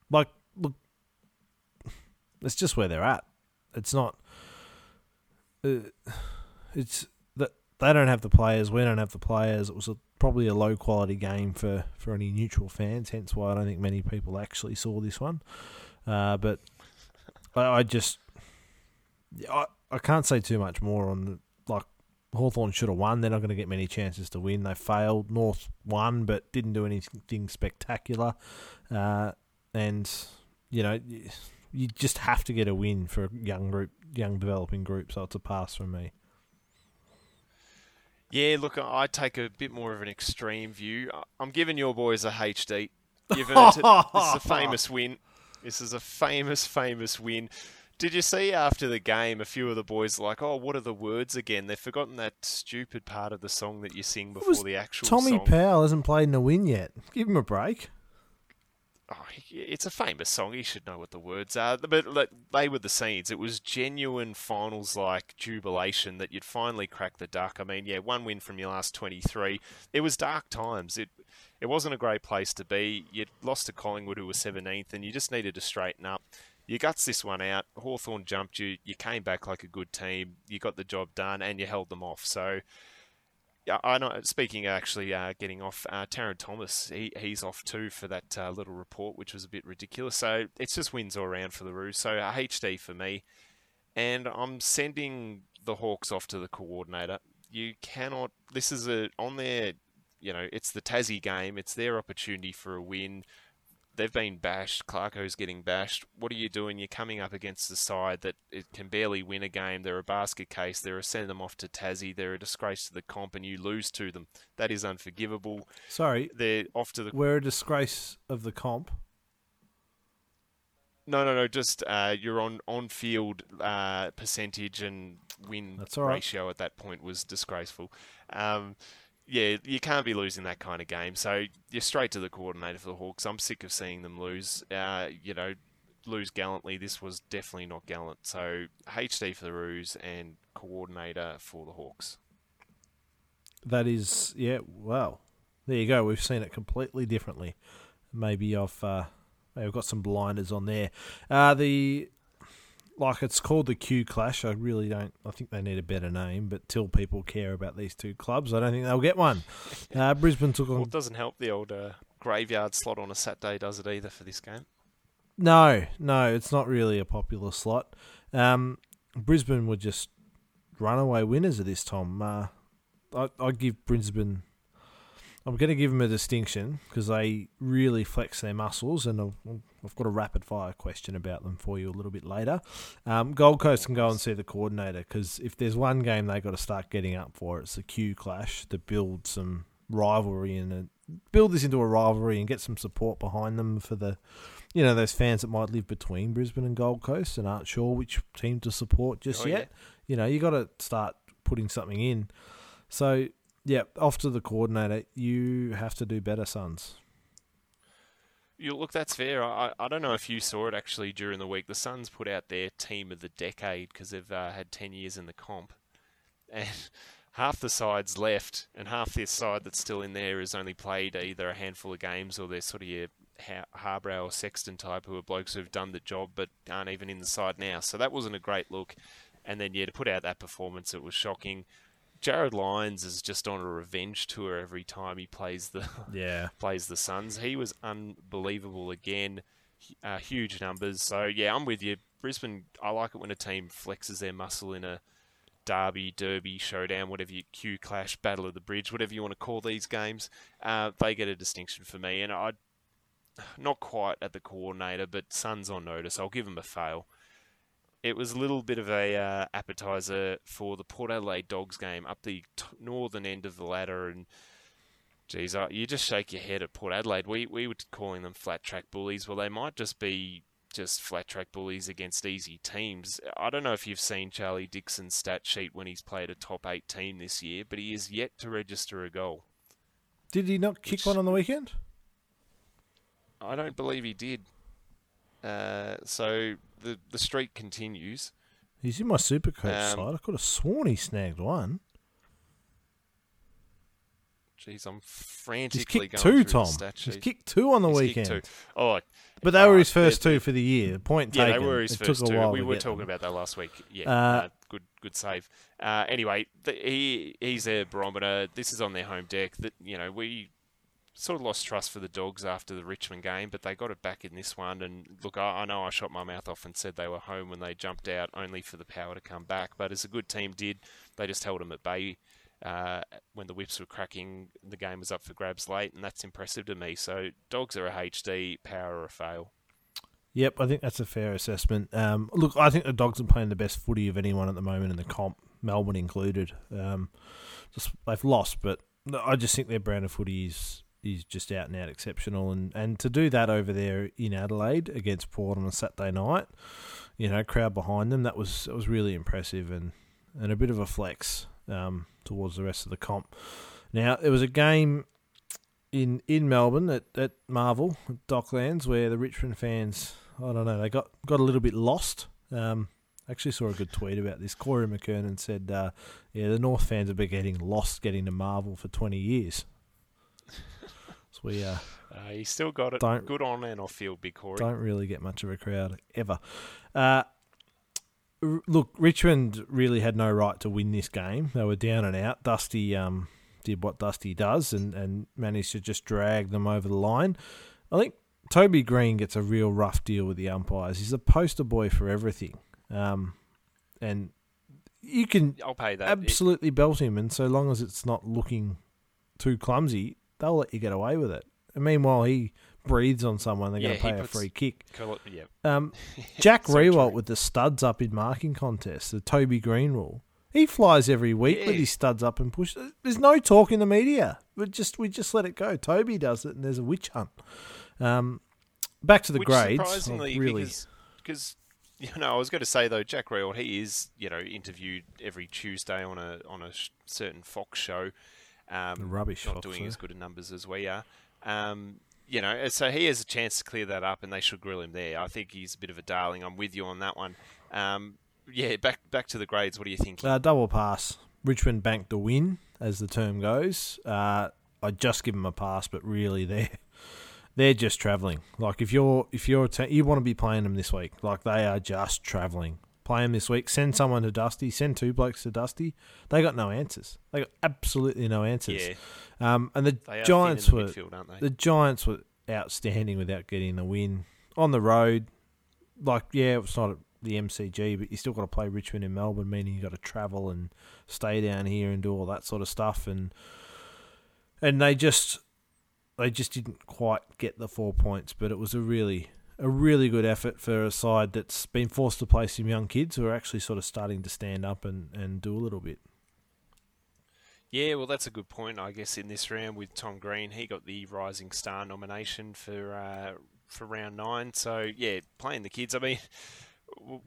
like, look, it's just where they're at. It's not. Uh, it's that they don't have the players. We don't have the players. It was a, probably a low quality game for for any neutral fans. Hence why I don't think many people actually saw this one. Uh, but I, I just I I can't say too much more on the like Hawthorn should have won. They're not going to get many chances to win. They failed. North won, but didn't do anything spectacular. Uh, and you know, you just have to get a win for a young group, young developing group. So it's a pass for me. Yeah, look, I take a bit more of an extreme view. I'm giving your boys a HD. Giving it to, this is a <laughs> famous win. This is a famous, famous win. Did you see after the game a few of the boys like, oh, what are the words again? They've forgotten that stupid part of the song that you sing before the actual Tommy song. Powell hasn't played in a win yet. Give him a break. Oh, it's a famous song. He should know what the words are. But they were the scenes. It was genuine finals-like jubilation that you'd finally cracked the duck. I mean, yeah, one win from your last 23. It was dark times. It it wasn't a great place to be. You'd lost to Collingwood, who was 17th, and you just needed to straighten up. You guts this one out. Hawthorn jumped you. You came back like a good team. You got the job done, and you held them off. So I know. Speaking actually uh, getting off, uh, Thomas, he, he's off too for that uh, little report, which was a bit ridiculous. So it's just wins all around for the Roos. So a HD for me, and I'm sending the Hawks off to the coordinator. You cannot. This is a on their. You know, it's the Tassie game. It's their opportunity for a win. They've been bashed. Clarko's getting bashed. What are you doing? You're coming up against the side that it can barely win a game. They're a basket case. They're a send them off to Tassie. They're a disgrace to the comp, and you lose to them. That is unforgivable. Sorry, They're off to the we're a disgrace of the comp. no, no, no. Just uh, your on on field uh, percentage and win That's all right. ratio at that point was disgraceful. Um, yeah, you can't be losing that kind of game. So you're straight to the coordinator for the Hawks. I'm sick of seeing them lose. Uh, you know, lose gallantly. This was definitely not gallant. So HD for the Roos and coordinator for the Hawks. That is, yeah. Well, there you go. We've seen it completely differently. Maybe I've uh, maybe I've got some blinders on there. Uh, the like it's called the Q Clash. I really don't. I think they need a better name. But till people care about these two clubs, I don't think they'll get one. <laughs> Uh, Brisbane took Well, on it doesn't help the old uh, graveyard slot on a Saturday, does it either for this game? No, no, it's not really a popular slot. Um, Brisbane were just runaway winners of this, Tom. Uh, I, I'd give Brisbane. I'm going to give them a distinction because they really flex their muscles, and I'll, I've got a rapid fire question about them for you a little bit later. Um, Gold Coast can go and see the coordinator because if there's one game they got to start getting up for, it's the Q Clash to build some rivalry and uh, build this into a rivalry and get some support behind them for the, you know, those fans that might live between Brisbane and Gold Coast and aren't sure which team to support just Oh, yet. yeah. You know, you got to start putting something in. So yeah, off to the coordinator. You have to do better, Suns. You look, that's fair. I, I don't know if you saw it actually during the week. The Suns put out their team of the decade because they've uh, had 10 years in the comp. <laughs> And half the side's left, and half this side that's still in there has only played either a handful of games or they're sort of your Ha- Harbrow or Sexton type who are blokes who've done the job but aren't even in the side now. So that wasn't a great look. And then, yeah, to put out that performance, it was shocking. Jarrod Lyons is just on a revenge tour every time he plays the <laughs> Yeah. plays the Suns. He was unbelievable again, uh, huge numbers. So yeah, I'm with you. Brisbane. I like it when a team flexes their muscle in a derby, derby, showdown, whatever you Q clash, battle of the bridge, whatever you want to call these games. Uh, they get a distinction for me, and I <sighs> not quite at the coordinator, but Suns on notice. I'll give them a fail. It was a little bit of a uh, appetizer for the Port Adelaide Dogs game up the t- northern end of the ladder, and Geez, uh, you just shake your head at Port Adelaide. We we were calling them flat track bullies. Well, they might just be just flat track bullies against easy teams. I don't know if you've seen Charlie Dixon's stat sheet when he's played a top eight team this year, but he is yet to register a goal. Did he not kick one on the weekend? I don't believe he did. Uh, so the the streak continues. He's in my super coach Um, side. I could have sworn he snagged one. Jeez, I'm He's frantically kicked going two, Tom. He's kicked two on the He's weekend. two. Oh, But they were his first two for the year. Point Yeah, taken. they were his it first two. We were talking them. about that last week. Yeah, Uh, uh, good, good save. Uh, anyway, the, he he's their barometer. This is on their home deck. That you know we sort of lost trust for the dogs after the Richmond game, but they got it back in this one. And look, I, I know I shot my mouth off and said they were home when they jumped out, only for the power to come back. But as a good team did, they just held them at bay. Uh, when the whips were cracking, the game was up for grabs late, and that's impressive to me. So, dogs are a HD, power are a fail. Yep, I think that's a fair assessment. Um, look, I think the Dogs are playing the best footy of anyone at the moment in the comp, Melbourne included. Um, just they've lost, but I just think their brand of footy is is just out and out exceptional, and, and to do that over there in Adelaide against Port on a Saturday night, you know, crowd behind them, that was that was really impressive and and a bit of a flex um, towards the rest of the comp. Now there was a game in in Melbourne at, at Marvel at Docklands where the Richmond fans I don't know they got got a little bit lost. Um, actually saw a good tweet about this. Corey McKernan said, uh, "Yeah, the North fans have been getting lost getting to Marvel for twenty years." So we uh, Uh, he still got it. Don't- Good on and off field, big Corey. don't really get much of a crowd ever. Uh, r- look, Richmond really had no right to win this game. They were down and out. Dusty um, did what Dusty does and, and managed to just drag them over the line. I think Toby Greene gets a real rough deal with the umpires. He's a poster boy for everything. Um, and you can I'll pay that. It- absolutely belt him, and so long as it's not looking too clumsy, they'll let you get away with it. And meanwhile, he breathes on someone, they're Yeah, going to pay a free kick. yeah. Um, <laughs> Jack Riewoldt with the studs up in marking contests, the Toby Greene rule. He flies every week with his studs up and pushes. There's no talk in the media. We just we just let it go. Toby does it, and there's a witch hunt. Um, back to the Which grades. surprisingly, I've really, because, you know, I was going to say though, Jack Reel, he is you know interviewed every Tuesday on a on a sh- certain Fox show. Um, rubbish. not doing though. as good a numbers as we are. Um, you know, so he has a chance to clear that up, and they should grill him there. I think he's a bit of a darling. I'm with you on that one. Um, yeah, back back to the grades. What do you think? Uh, double pass. Richmond banked a win, as the term goes. Uh, I just give them a pass, but really they're <laughs> they're just travelling. Like if you're if you're a te- you want to be playing them this week, like they are just travelling. Play them this week. Send someone to Dusty. Send two blokes to Dusty. They got no answers. They got absolutely no answers. yeah, Um, and the they Giants in were the midfield, aren't they? the Giants were outstanding without getting the win on the road. Like, yeah, it's not the MCG, but you still got to play Richmond in Melbourne, meaning you got to travel and stay down here and do all that sort of stuff. And and they just they just didn't quite get the four points, but it was a really a really good effort for a side that's been forced to play some young kids who are actually sort of starting to stand up and, and do a little bit. Yeah, well, that's a good point. I guess in this round with Tom Green, he got the Rising Star nomination for uh, for round nine. So yeah, playing the kids. I mean,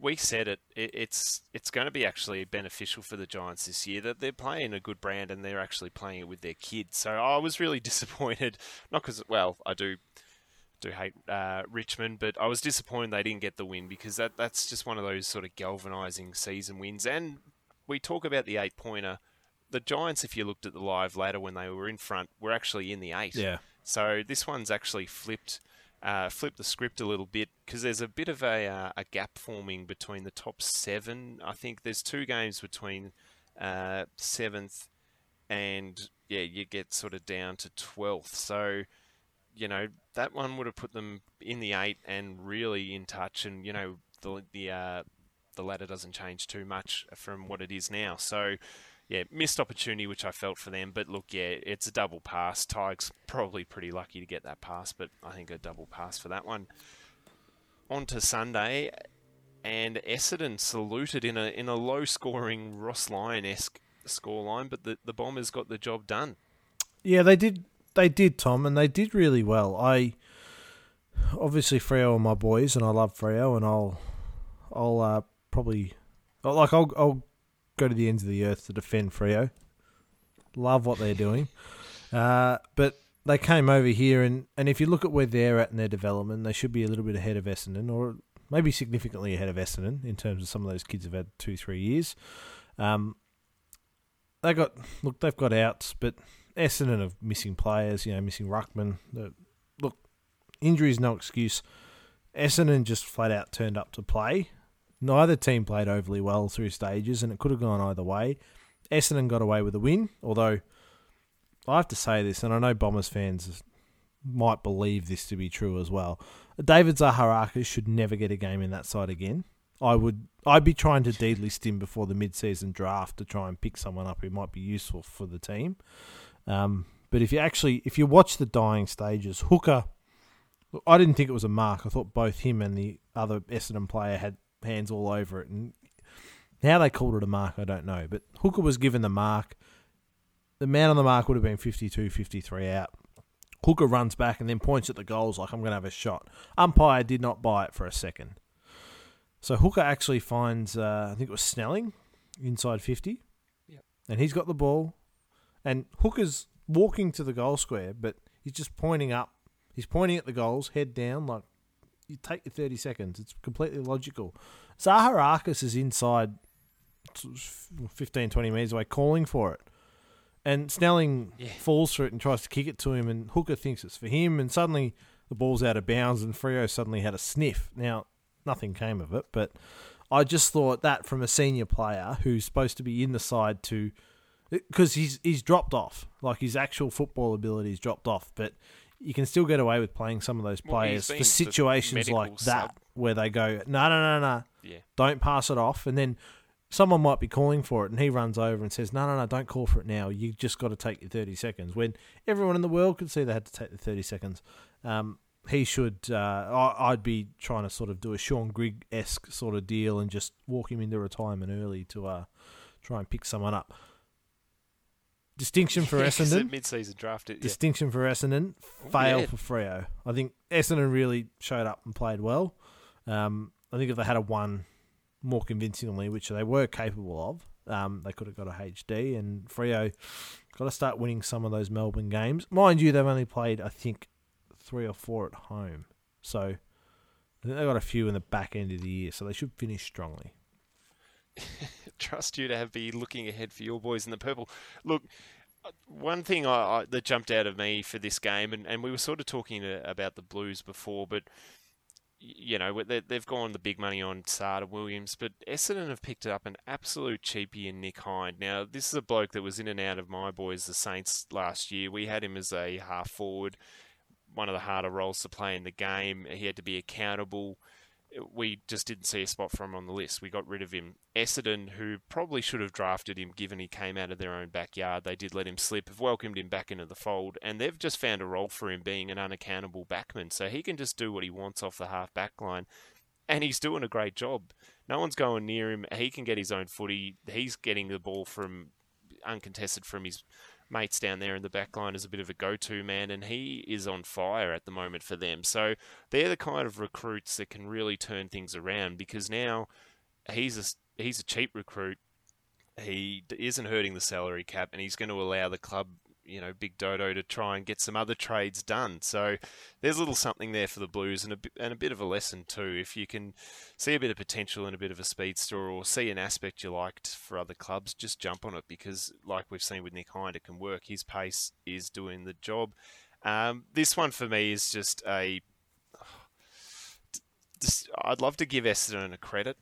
we said it, it, it's it's going to be actually beneficial for the Giants this year that they're playing a good brand and they're actually playing it with their kids. So I was really <laughs> disappointed, not because well I do do hate uh, Richmond, but I was disappointed they didn't get the win because that that's just one of those sort of galvanising season wins. And we talk about the eight pointer. The Giants, if you looked at the live ladder when they were in front, were actually in the eight. Yeah. So this one's actually flipped uh, flip the script a little bit because there's a bit of a, uh, a gap forming between the top seven. I think there's two games between uh, seventh and yeah, you get sort of down to twelfth. So you know that one would have put them in the eight and really in touch. And you know the the uh, the ladder doesn't change too much from what it is now. So yeah, missed opportunity which I felt for them. But look, yeah, it's a double pass. Tigers probably pretty lucky to get that pass, but I think a double pass for that one. On to Sunday, and Essendon saluted in a in a low scoring Ross Lyon esque scoreline, but the the Bombers got the job done. Yeah, they did. They did, Tom, and they did really well. I obviously Freo are my boys, and I love Freo, and I'll I'll uh, probably like I'll I'll go to the ends of the earth to defend Freo. Love what they're doing. Uh, but they came over here, and, and if you look at where they're at in their development, they should be a little bit ahead of Essendon, or maybe significantly ahead of Essendon in terms of some of those kids have had two, three years. Um, they got look, they've got outs, but Essendon of missing players. You know, missing Ruckman. Look, injury is no excuse. Essendon just flat out turned up to play. Neither team played overly well through stages, and it could have gone either way. Essendon got away with a win, although I have to say this, and I know Bombers fans might believe this to be true as well. David Zaharakis should never get a game in that side again. I would I'd be trying to delist him before the mid-season draft to try and pick someone up who might be useful for the team. Um, but if you actually if you watch the dying stages, Hooker, I didn't think it was a mark. I thought both him and the other Essendon player had hands all over it. And how they called it a mark, I don't know. But Hooker was given the mark. The man on the mark would have been 52, 53 out. Hooker runs back and then points at the goals like I'm going to have a shot. Umpire did not buy it for a second. So Hooker actually finds, uh, I think it was Snelling, inside 50. Yep. And he's got the ball. And Hooker's walking to the goal square, but he's just pointing up. He's pointing at the goals, head down, like you take your 30 seconds. It's completely logical. Zaharakis is inside 15, 20 metres away calling for it. And Snelling yeah. falls for it and tries to kick it to him, and Hooker thinks it's for him, and suddenly the ball's out of bounds, and Freo suddenly had a sniff. Now, nothing came of it, but I just thought that from a senior player who's supposed to be in the side to because he's he's dropped off, like his actual football ability's dropped off, but you can still get away with playing some of those players well, for situations like that where they go, no, no, no, no, yeah. don't pass it off, and then someone might be calling for it, and he runs over and says, no, no, no, don't call for it now. You just got to take your thirty seconds. When everyone in the world could see they had to take the thirty seconds, um, he should. Uh, I, would be trying to sort of do a Shaun Grigg esque sort of deal and just walk him into retirement early to uh, try and pick someone up. Distinction for <laughs> Essendon. Mid-season draft. It, yeah. Distinction for Essendon. Fail yeah. for Freo. I think Essendon really showed up and played well. Um, I think if they had a one more convincingly, which they were capable of, um, they could have got a HD. And Freo got to start winning some of those Melbourne games. Mind you, they've only played, I think, three or four at home. So I think they've got a few in the back end of the year. So they should finish strongly. <laughs> trust you to have be looking ahead for your boys in the purple. Look, uh, one thing I, I, that jumped out of me for this game, and, and we were sort of talking uh, about the Blues before, but you know they, have gone the big money on Sarda Williams, but Essendon have picked up an absolute cheapie in Nick Hind. Now this is a bloke that was in and out of my boys, the Saints, last year. We had him as a half forward, one of the harder roles to play in the game. He had to be accountable we just didn't see a spot for him on the list. We got rid of him. Essendon, who probably should have drafted him given he came out of their own backyard, they did let him slip, have welcomed him back into the fold, and they've just found a role for him being an unaccountable backman. So he can just do what he wants off the half back line, and he's doing a great job. No one's going near him. He can get his own footy. He's getting the ball from uncontested from his mates down there in the back line as a bit of a go-to man, and he is on fire at the moment for them. So they're the kind of recruits that can really turn things around because now he's a he's a cheap recruit. He isn't hurting the salary cap, and he's going to allow the club you know, Big Dodo to try and get some other trades done. So there's a little something there for the Blues and a, and a bit of a lesson too. If you can see a bit of potential in a bit of a speedster or see an aspect you liked for other clubs, just jump on it because, like we've seen with Nick Hind, it can work. His pace is doing the job. Um, this one for me is just a. <sighs> Just, I'd love to give Essendon a credit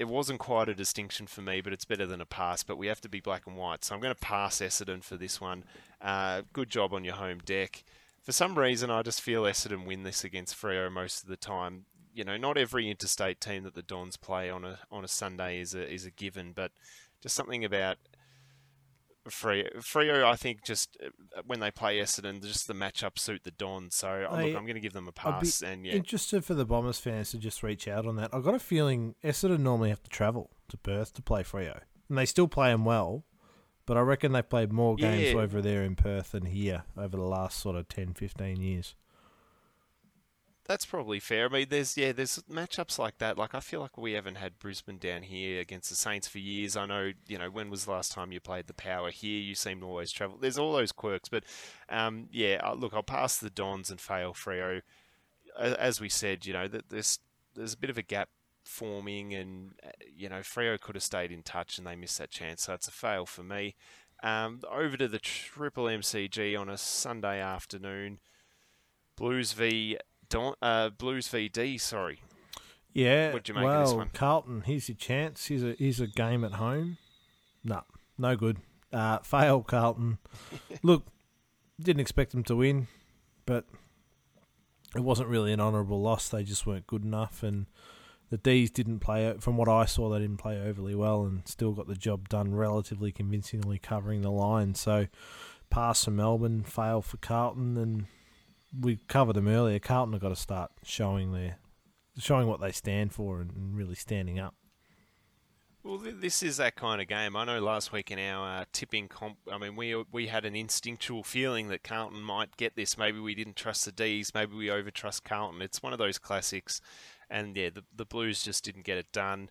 it wasn't quite a distinction for me, but it's better than a pass. But we have to be black and white. So I'm going to pass Essendon for this one. Uh, good job on your home deck. For some reason, I just feel Essendon win this against Freo most of the time. You know, not every interstate team that the Dons play on a on a Sunday is a is a given, but just something about Freo, Freo, I think just uh, when they play Essendon, just the matchup suit the Dons. So I, look, I'm going to give them a pass. And yeah, interested for the Bombers fans to just reach out on that. I've got a feeling Essendon normally have to travel to Perth to play Freo, and they still play them well. But I reckon they've played more games yeah. over there in Perth than here over the last sort of 10, 15 years that's probably fair. I mean, there's yeah, there's matchups like that. Like I feel like we haven't had Brisbane down here against the Saints for years. I know, you know, when was the last time you played the Power here? You seem to always travel. There's all those quirks, but um, yeah, look, I'll pass the Dons and fail Freo. As we said, you know, that there's there's a bit of a gap forming, and uh, you know, Freo could have stayed in touch, and they missed that chance, so it's a fail for me. Um, over to the Triple MCG on a Sunday afternoon. Blues v Don, uh, Blues VD, sorry. Yeah. What'd you make well, of this one? Carlton, here's your chance. Here's a here's a game at home. No, no good. Uh, fail Carlton. <laughs> Look, didn't expect them to win, but it wasn't really an honourable loss. They just weren't good enough, and the D's didn't play. From what I saw, they didn't play overly well, and still got the job done relatively convincingly, covering the line. So, pass for Melbourne, fail for Carlton, and we covered them earlier. Carlton have got to start showing their showing what they stand for and, really standing up. Well, this is that kind of game. I know last week in our uh, tipping comp, I mean, we we had an instinctual feeling that Carlton might get this. Maybe we didn't trust the D's. Maybe we overtrust Carlton. It's one of those classics, and yeah, the the Blues just didn't get it done.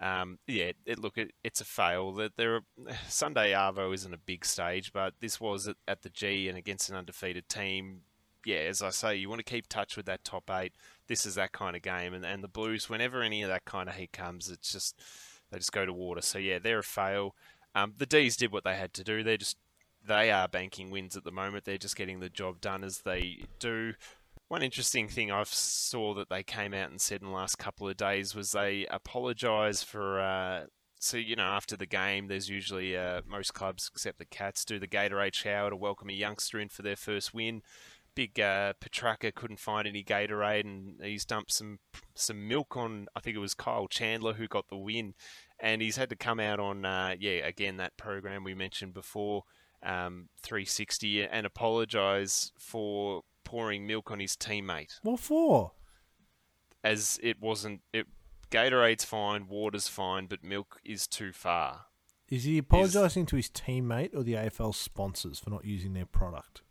Um, yeah, it, look, it, it's a fail. That there, <sighs> Sunday Arvo isn't a big stage, but this was at, at the G and against an undefeated team yeah, as I say, you want to keep touch with that top eight. This is that kind of game, and and the Blues, whenever any of that kind of heat comes, it's just they just go to water. So yeah, they're a fail. Um, the D's did what they had to do. They're just they are banking wins at the moment. They're just getting the job done as they do. One interesting thing I saw that they came out and said in the last couple of days was they apologise for. Uh, so you know, after the game, there's usually uh, most clubs except the Cats do the Gatorade shower to welcome a youngster in for their first win big uh, Petracca couldn't find any Gatorade, and he's dumped some some milk on. I think it was Kyle Chandler who got the win, and he's had to come out on uh, yeah again that program we mentioned before, um, 360, and apologise for pouring milk on his teammate. What for? As it wasn't it. Gatorade's fine, water's fine, but milk is too far. Is he apologising to his teammate or the AFL sponsors for not using their product?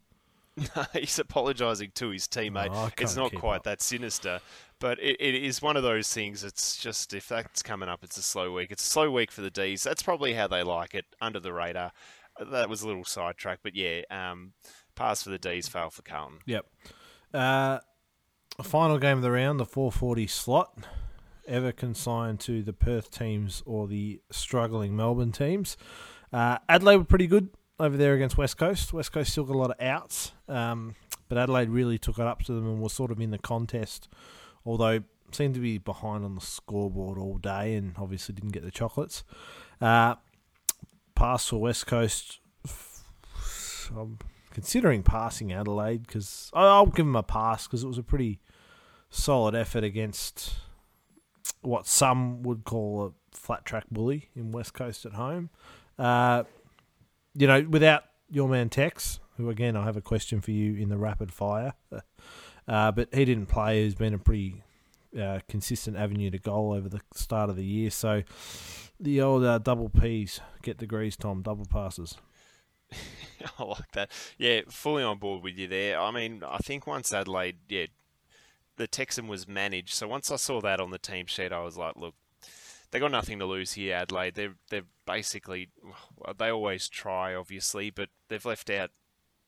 <laughs> he's apologising to his teammate. Oh, it's not quite up. that sinister, but it, it is one of those things. It's just if that's coming up, it's a slow week. It's a slow week for the D's. That's probably how they like it, under the radar. That was a little sidetrack, but yeah, um, pass for the D's, fail for Carlton. Yep. Uh, final game of the round, the 440 slot. Ever consigned to the Perth teams or the struggling Melbourne teams. Uh, Adelaide were pretty good over there against West Coast. West Coast still got a lot of outs, um, but Adelaide really took it up to them and was sort of in the contest, although seemed to be behind on the scoreboard all day and obviously didn't get the chocolates. Uh, pass for West Coast. I'm considering passing Adelaide because I'll give them a pass because it was a pretty solid effort against what some would call a flat track bully in West Coast at home. Uh, you know, without your man Tex, who again I have a question for you in the rapid fire, <laughs> uh, but he didn't play. He's been a pretty uh, consistent avenue to goal over the start of the year. So the old uh, double P's get degrees, Tom. Double passes. <laughs> I like that. Yeah, fully on board with you there. I mean, I think once Adelaide, yeah, the Texan was managed. So once I saw that on the team sheet, I was like, look, they got nothing to lose here, Adelaide. They're they're basically they always try, obviously, but they've left out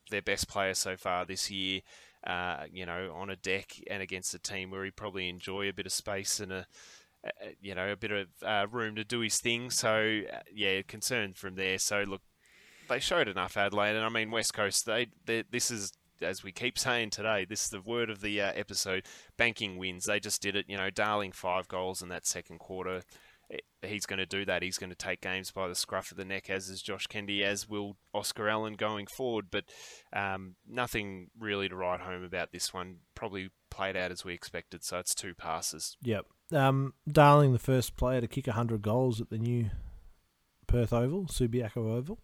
their best player so far this year. Uh, you know, on a deck and against a team where he probably enjoy a bit of space and a, a you know a bit of uh, room to do his thing. So uh, yeah, concerned from there. So look, they showed enough Adelaide, and I mean West Coast. They, this is as we keep saying today, this is the word of the uh, episode. Banking wins. They just did it. You know, Darling five goals in that second quarter he's going to do that. He's going to take games by the scruff of the neck, as is Josh Kennedy, as will Oscar Allen going forward. But um, nothing really to write home about this one. Probably played out as we expected, so it's two passes. Yep. Um, Darling, the first player to kick 100 goals at the new Perth Oval, Subiaco Oval.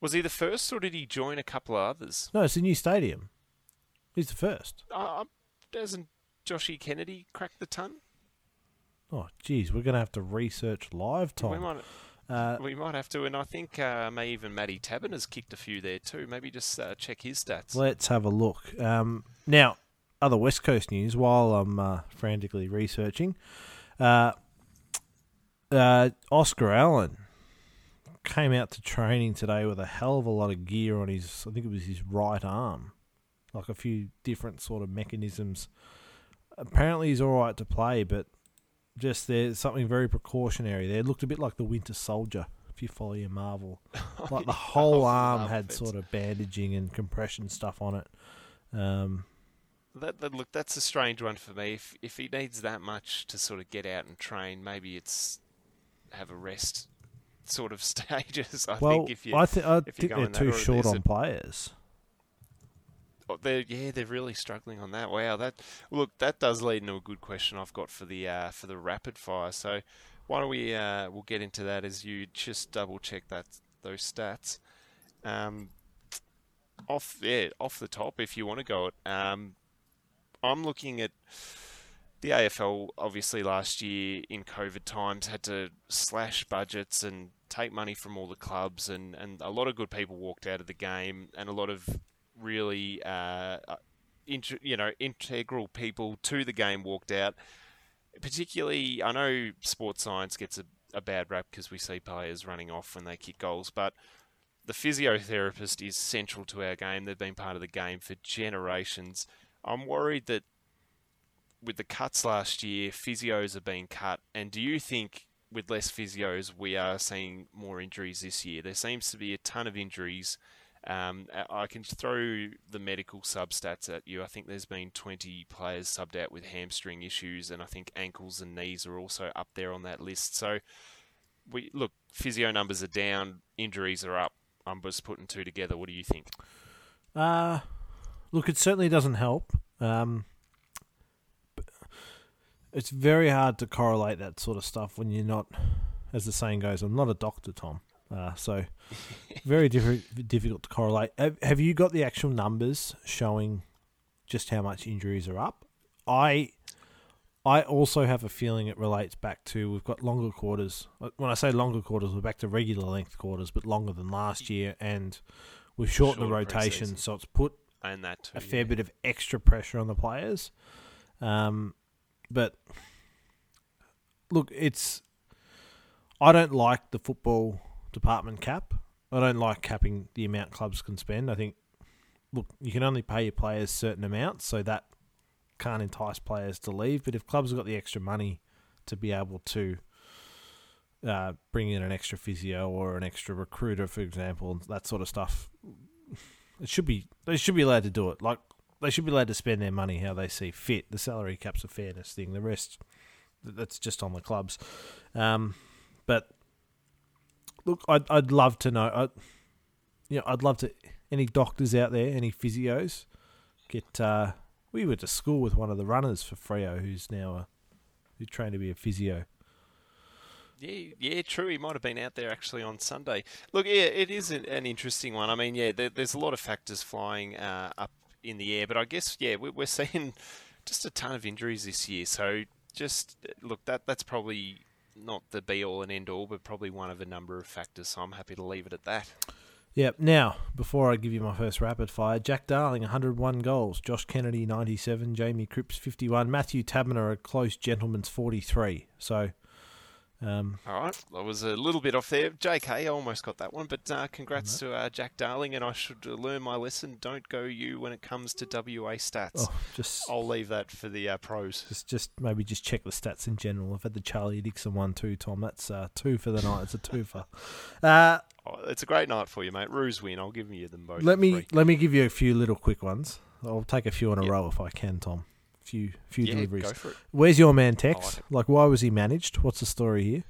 Was he the first, or did he join a couple of others? No, it's a new stadium. He's the first. Uh, doesn't Joshy Kennedy crack the ton? Oh, geez, we're going to have to research live, time. We might, uh, we might have to, and I think uh, may even Matty Tabin has kicked a few there too. Maybe just uh, check his stats. Let's have a look. Um, now, other West Coast news while I'm uh, frantically researching. Uh, uh, Oscar Allen came out to training today with a hell of a lot of gear on his, I think it was his right arm, like a few different sort of mechanisms. Apparently, he's all right to play, but just there's something very precautionary there. It looked a bit like the Winter Soldier, if you follow your Marvel. <laughs> Like the whole arm had sort of bandaging and compression stuff on it. Um, that, that, look, that's a strange one for me. If if he needs that much to sort of get out and train, maybe it's have a rest sort of <laughs> stages. I well, think if you, I, th- I think they're too short on players. Oh, they're yeah, they're really struggling on that. Wow, that look that does lead into a good question I've got for the uh, for the rapid fire. So why don't we uh, we'll get into that as you just double check that those stats. Um, off yeah, off the top, if you want to go it, um, I'm looking at the AFL. Obviously, last year in COVID times, had to slash budgets and take money from all the clubs, and, and a lot of good people walked out of the game, and a lot of really, uh, uh you know, integral people to the game walked out. Particularly, I know sports science gets a, a bad rap because we see players running off when they kick goals, but the physiotherapist is central to our game. They've been part of the game for generations. I'm worried that with the cuts last year, physios are being cut. And do you think with less physios, we are seeing more injuries this year? There seems to be a ton of injuries um, I can throw the medical substats at you. I think there's been 20 players subbed out with hamstring issues, and I think ankles and knees are also up there on that list. So, we look, physio numbers are down, injuries are up. I'm just putting two together. What do you think? Uh, look, it certainly doesn't help. Um, it's very hard to correlate that sort of stuff when you're not, as the saying goes, I'm not a doctor, Tom. Uh, so very different, difficult to correlate. Have, have you got the actual numbers showing just how much injuries are up? I I also have a feeling it relates back to we've got longer quarters. When I say longer quarters, we're back to regular length quarters, but longer than last year, and we've shortened the rotation, so it's put and that too, a fair yeah. bit of extra pressure on the players. Um, but look, it's I don't like the football department cap. I don't like capping the amount clubs can spend. I think, look, you can only pay your players certain amounts, so that can't entice players to leave. But if clubs have got the extra money to be able to uh, bring in an extra physio or an extra recruiter, for example, and that sort of stuff, it should be they should be allowed to do it. Like they should be allowed to spend their money how they see fit. The salary cap's a fairness thing. The rest, that's just on the clubs. Um, but look, I'd I'd love to know. I, you know, I'd love to. Any doctors out there? Any physios? Get. Uh, we went to school with one of the runners for Freo, who's now a He trained to be a physio. Yeah, yeah, true. He might have been out there actually on Sunday. Look, yeah, it is an, an interesting one. I mean, yeah, there, there's a lot of factors flying uh, up in the air, but I guess yeah, we're, we're <laughs> seeing just a ton of injuries this year. So just look, that that's probably not the be all and end all, but probably one of a number of factors. So I'm happy to leave it at that. Yep. Now, before I give you my first rapid fire, Jack Darling, 101 goals. Josh Kennedy, 97. Jamie Cripps, 51. Matthew Tabner, a close gentleman's 43. So um, All right, I was a little bit off there. JK, I almost got that one, but uh, congrats to uh, Jack Darling, and I should uh, learn my lesson. Don't go you when it comes to WA stats. Oh, just I'll leave that for the uh, pros. Just, just maybe just check the stats in general. I've had the Charlie Dixon one too, Tom. That's uh, two for the night. It's a two for. <laughs> Uh, oh, it's a great night for you, mate. Roos win. I'll give you them both. Let me free. let me give you a few little quick ones. I'll take a few in a yep. row if I can, Tom. Few few yeah, deliveries. Go for it. Where's your man Tex? Like, like, why was he managed? What's the story here?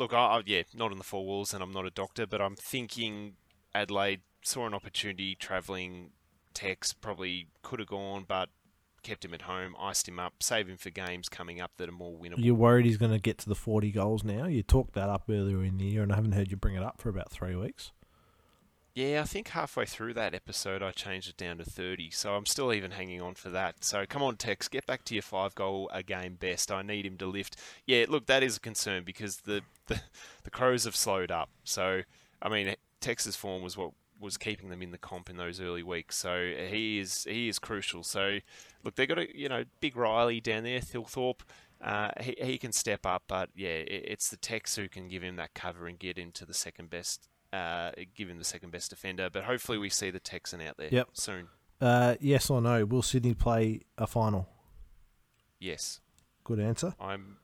look, I, I, yeah, not in the four walls, and I'm not a doctor, but I'm thinking Adelaide saw an opportunity travelling. Tex probably could have gone, but kept him at home, iced him up, save him for games coming up that are more winnable. You're worried he's going to get to the 40 goals now? You talked that up earlier in the year, and I haven't heard you bring it up for about three weeks. Yeah, I think halfway through that episode, I changed it down to 30, so I'm still even hanging on for that. So come on, Tex, get back to your five goal a game best. I need him to lift. Yeah, look, that is a concern because the, the, <laughs> the Crows have slowed up. So, I mean, Tex's form was what was keeping them in the comp in those early weeks. So he is he is crucial. So look, they've got a you know big Riley down there, Thilthorpe. Uh, he he can step up, but yeah, it, it's the Tex who can give him that cover and get into the second best uh, give him the second best defender. But hopefully, we see the Texan out there yep. soon. Uh, yes or no? Will Sydney play a final? Yes. Good answer. I'm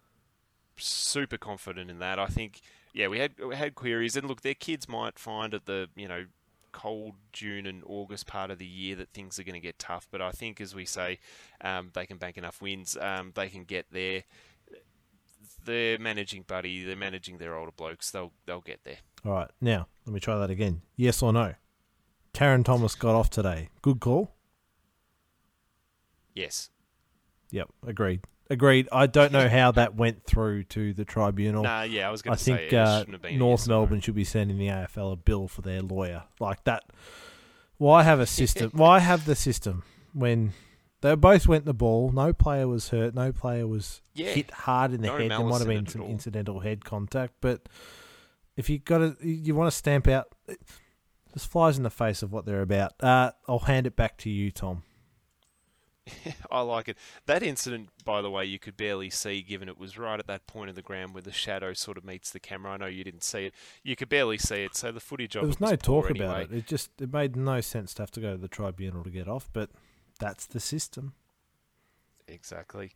super confident in that. I think, yeah, we had we had queries, and look, their kids might find at the you know cold June and August part of the year that things are going to get tough. But I think, as we say, um, they can bank enough wins. Um, they can get there. They're managing Buddy. They're managing their older blokes. They'll they'll get there. All right, now let me try that again. Yes or no? Tarryn Thomas got off today. Good call. Yes. Yep, agreed. Agreed. I don't know how that went through to the tribunal. Nah, yeah, I was going to say. I think uh, North Melbourne should be sending the AFL a bill for their lawyer like that. Why have a system? why have the system when they both went the ball? No player was hurt. No player was yeah. hit hard in the no head. There might have been some incidental head contact, but if you got to, you want to stamp out, just flies in the face of what they're about. Uh, I'll hand it back to you, Tom. <laughs> I like it. That incident, by the way, you could barely see, given it was right at that point of the ground where the shadow sort of meets the camera. I know you didn't see it. You could barely see it, so the footage of there was, was no talk anyway. about it. It just it made no sense to have to go to the tribunal to get off, but that's the system. Exactly.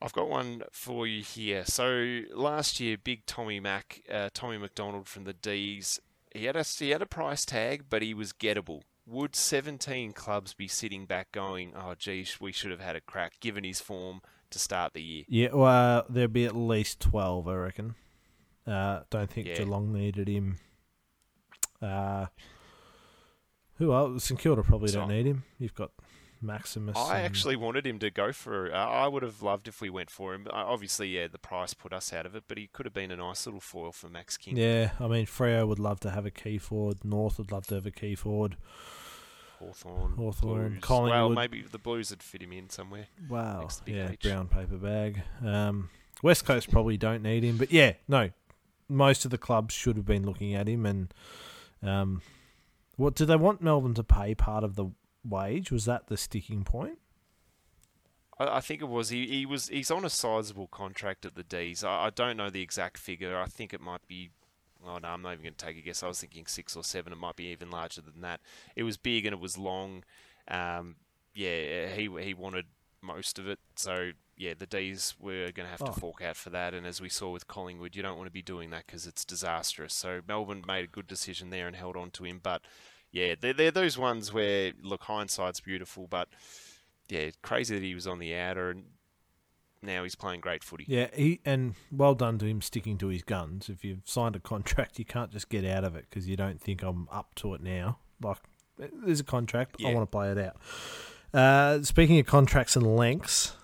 I've got one for you here. So last year, big Tommy Mac, uh, Tommy McDonald from the D's, he had a he had a price tag, but he was gettable. Would 17 clubs be sitting back going, "Oh, geez, we should have had a crack," given his form to start the year? Yeah, well, there'd be at least 12, I reckon. Uh, don't think Yeah. Geelong needed him. Uh, who else? St Kilda probably So- don't need him. You've got Maximus. I and- actually wanted him to go for. Uh, I would have loved if we went for him. Uh, obviously, yeah, the price put us out of it, but he could have been a nice little foil for Max King. Yeah, I mean, Freo would love to have a key forward. North would love to have a key forward. Hawthorn, Hawthorn, Collingwood. Well, maybe the Blues would fit him in somewhere. Wow. Next to Big Yeah, H. brown paper bag. Um, West Coast probably don't need him, but yeah, no. Most of the clubs should have been looking at him. And um, what do they want Melbourne to pay part of the wage? Was that the sticking point? I, I think it was. He, he was. He's on a sizable contract at the D's. I, I don't know the exact figure. I think it might be. Oh no, I'm not even going to take a guess. I was thinking six or seven. It might be even larger than that. It was big and it was long. Um, yeah, he he wanted most of it. So yeah, the D's were going to have Oh. to fork out for that. And as we saw with Collingwood, you don't want to be doing that because it's disastrous. So Melbourne made a good decision there and held on to him. But yeah, they're, they're those ones where look, hindsight's beautiful, but yeah, crazy that he was on the outer and now he's playing great footy. Yeah, he and well done to him sticking to his guns. If you've signed a contract, you can't just get out of it because you don't think I'm up to it now. Like, there's a contract, I want to play it out. Uh, speaking of contracts and lengths,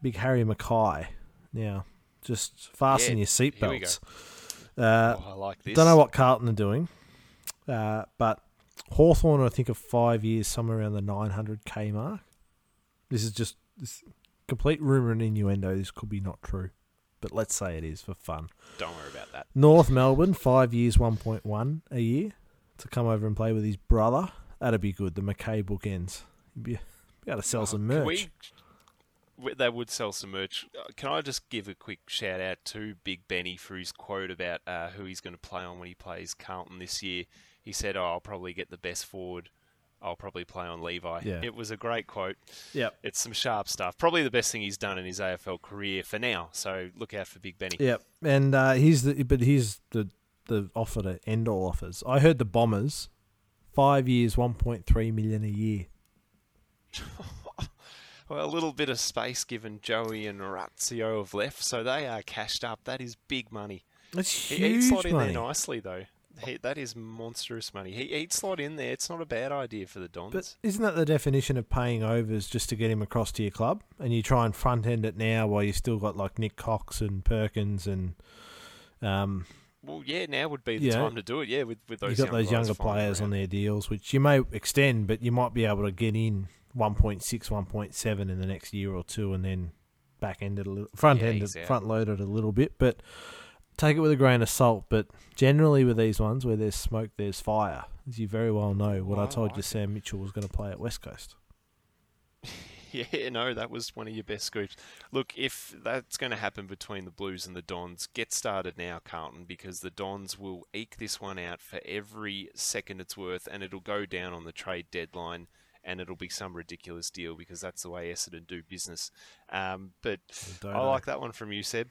big Harry McKay. Now, just fasten Yeah, your seatbelts. Uh, oh, I like this. don't know what Carlton are doing, uh, but Hawthorn, I think, of five years, somewhere around the 900k mark. This is just this complete rumour and innuendo. This could be not true, but let's say it is for fun. Don't worry about that. North Melbourne, five years, 1.1 a year to come over and play with his brother. That'd be good. The McKay bookends. You'd be, be able to sell Oh, some merch. we- we- they would sell some merch. Uh, Can I just give a quick shout out to Big Benny for his quote about uh, who he's going to play on when he plays Carlton this year? He said, "Oh, I'll probably get the best forward. I'll probably play on Levi." Yeah. It was a great quote. Yep. It's some sharp stuff. Probably the best thing he's done in his AFL career for now. So look out for Big Benny. Yep. And uh, here's the but he's the the offer to end all offers. I heard the Bombers, five years, 1.3 million a year. <laughs> Well, a little bit of space given Joey and Orazio have left, so they are cashed up. That is big money. That's huge slot in there nicely, though. He, that is monstrous money. He, he'd slot in there. It's not a bad idea for the Dons. But isn't that the definition of paying overs just to get him across to your club? And you try and front end it now while you still got like Nik Cox and Perkins and um, well, yeah, now would be the Yeah. time to do it. Yeah, with with those you got those younger players on their deals, which you may extend, but you might be able to get in 1.6, 1.7 in the next year or two, and then back end it a little, front Yeah, end it, exactly. front load it a little bit. But take it with a grain of salt. But generally, with these ones where there's smoke, there's fire. As you very well know, what I I told like you, it. Sam Mitchell was going to play at West Coast. <laughs> Yeah, no, that was one of your best scoops. Look, if that's going to happen between the Blues and the Dons, get started now, Carlton, because the Dons will eke this one out for every second it's worth, and it'll go down on the trade deadline, and it'll be some ridiculous deal because that's the way Essendon do business. Um, but I like that one from you, Seb.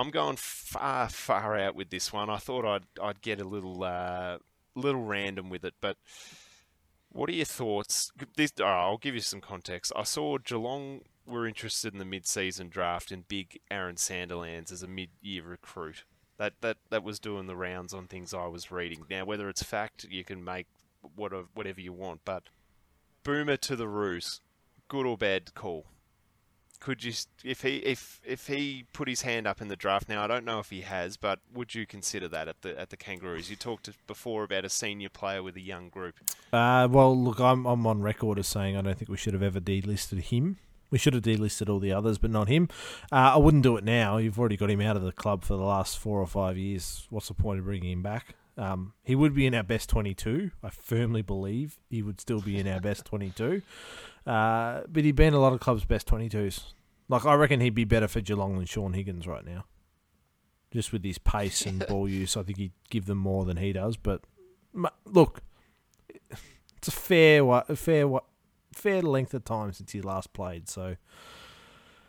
I'm going far, far out with this one. I thought I'd I'd get a little uh, little random with it, but what are your thoughts? This, oh, I'll give you some context. I saw Geelong were interested in the mid-season draft and big Aaron Sandilands as a mid-year recruit. That that that was doing the rounds on things I was reading. Now, whether it's fact, you can make whatever whatever you want, but Boomer to the Roos, good or bad call? Could you, if he if if he put his hand up in the draft now? I don't know if he has, but would you consider that at the at the Kangaroos? You talked before about a senior player with a young group. Uh, well, look, I'm I'm on record as saying I don't think we should have ever delisted him. We should have delisted all the others, but not him. Uh, I wouldn't do it now. You've already got him out of the club for the last four or five years. What's the point of bringing him back? Um, he would be in our best 22. I firmly believe he would still be in our best <laughs> 22. Uh, but he'd be in a lot of clubs' best 22s. Like, I reckon he'd be better for Geelong than Shaun Higgins right now. Just with his pace and <laughs> ball use, I think he'd give them more than he does. But look, it's a fair, a fair, fair length of time since he last played. So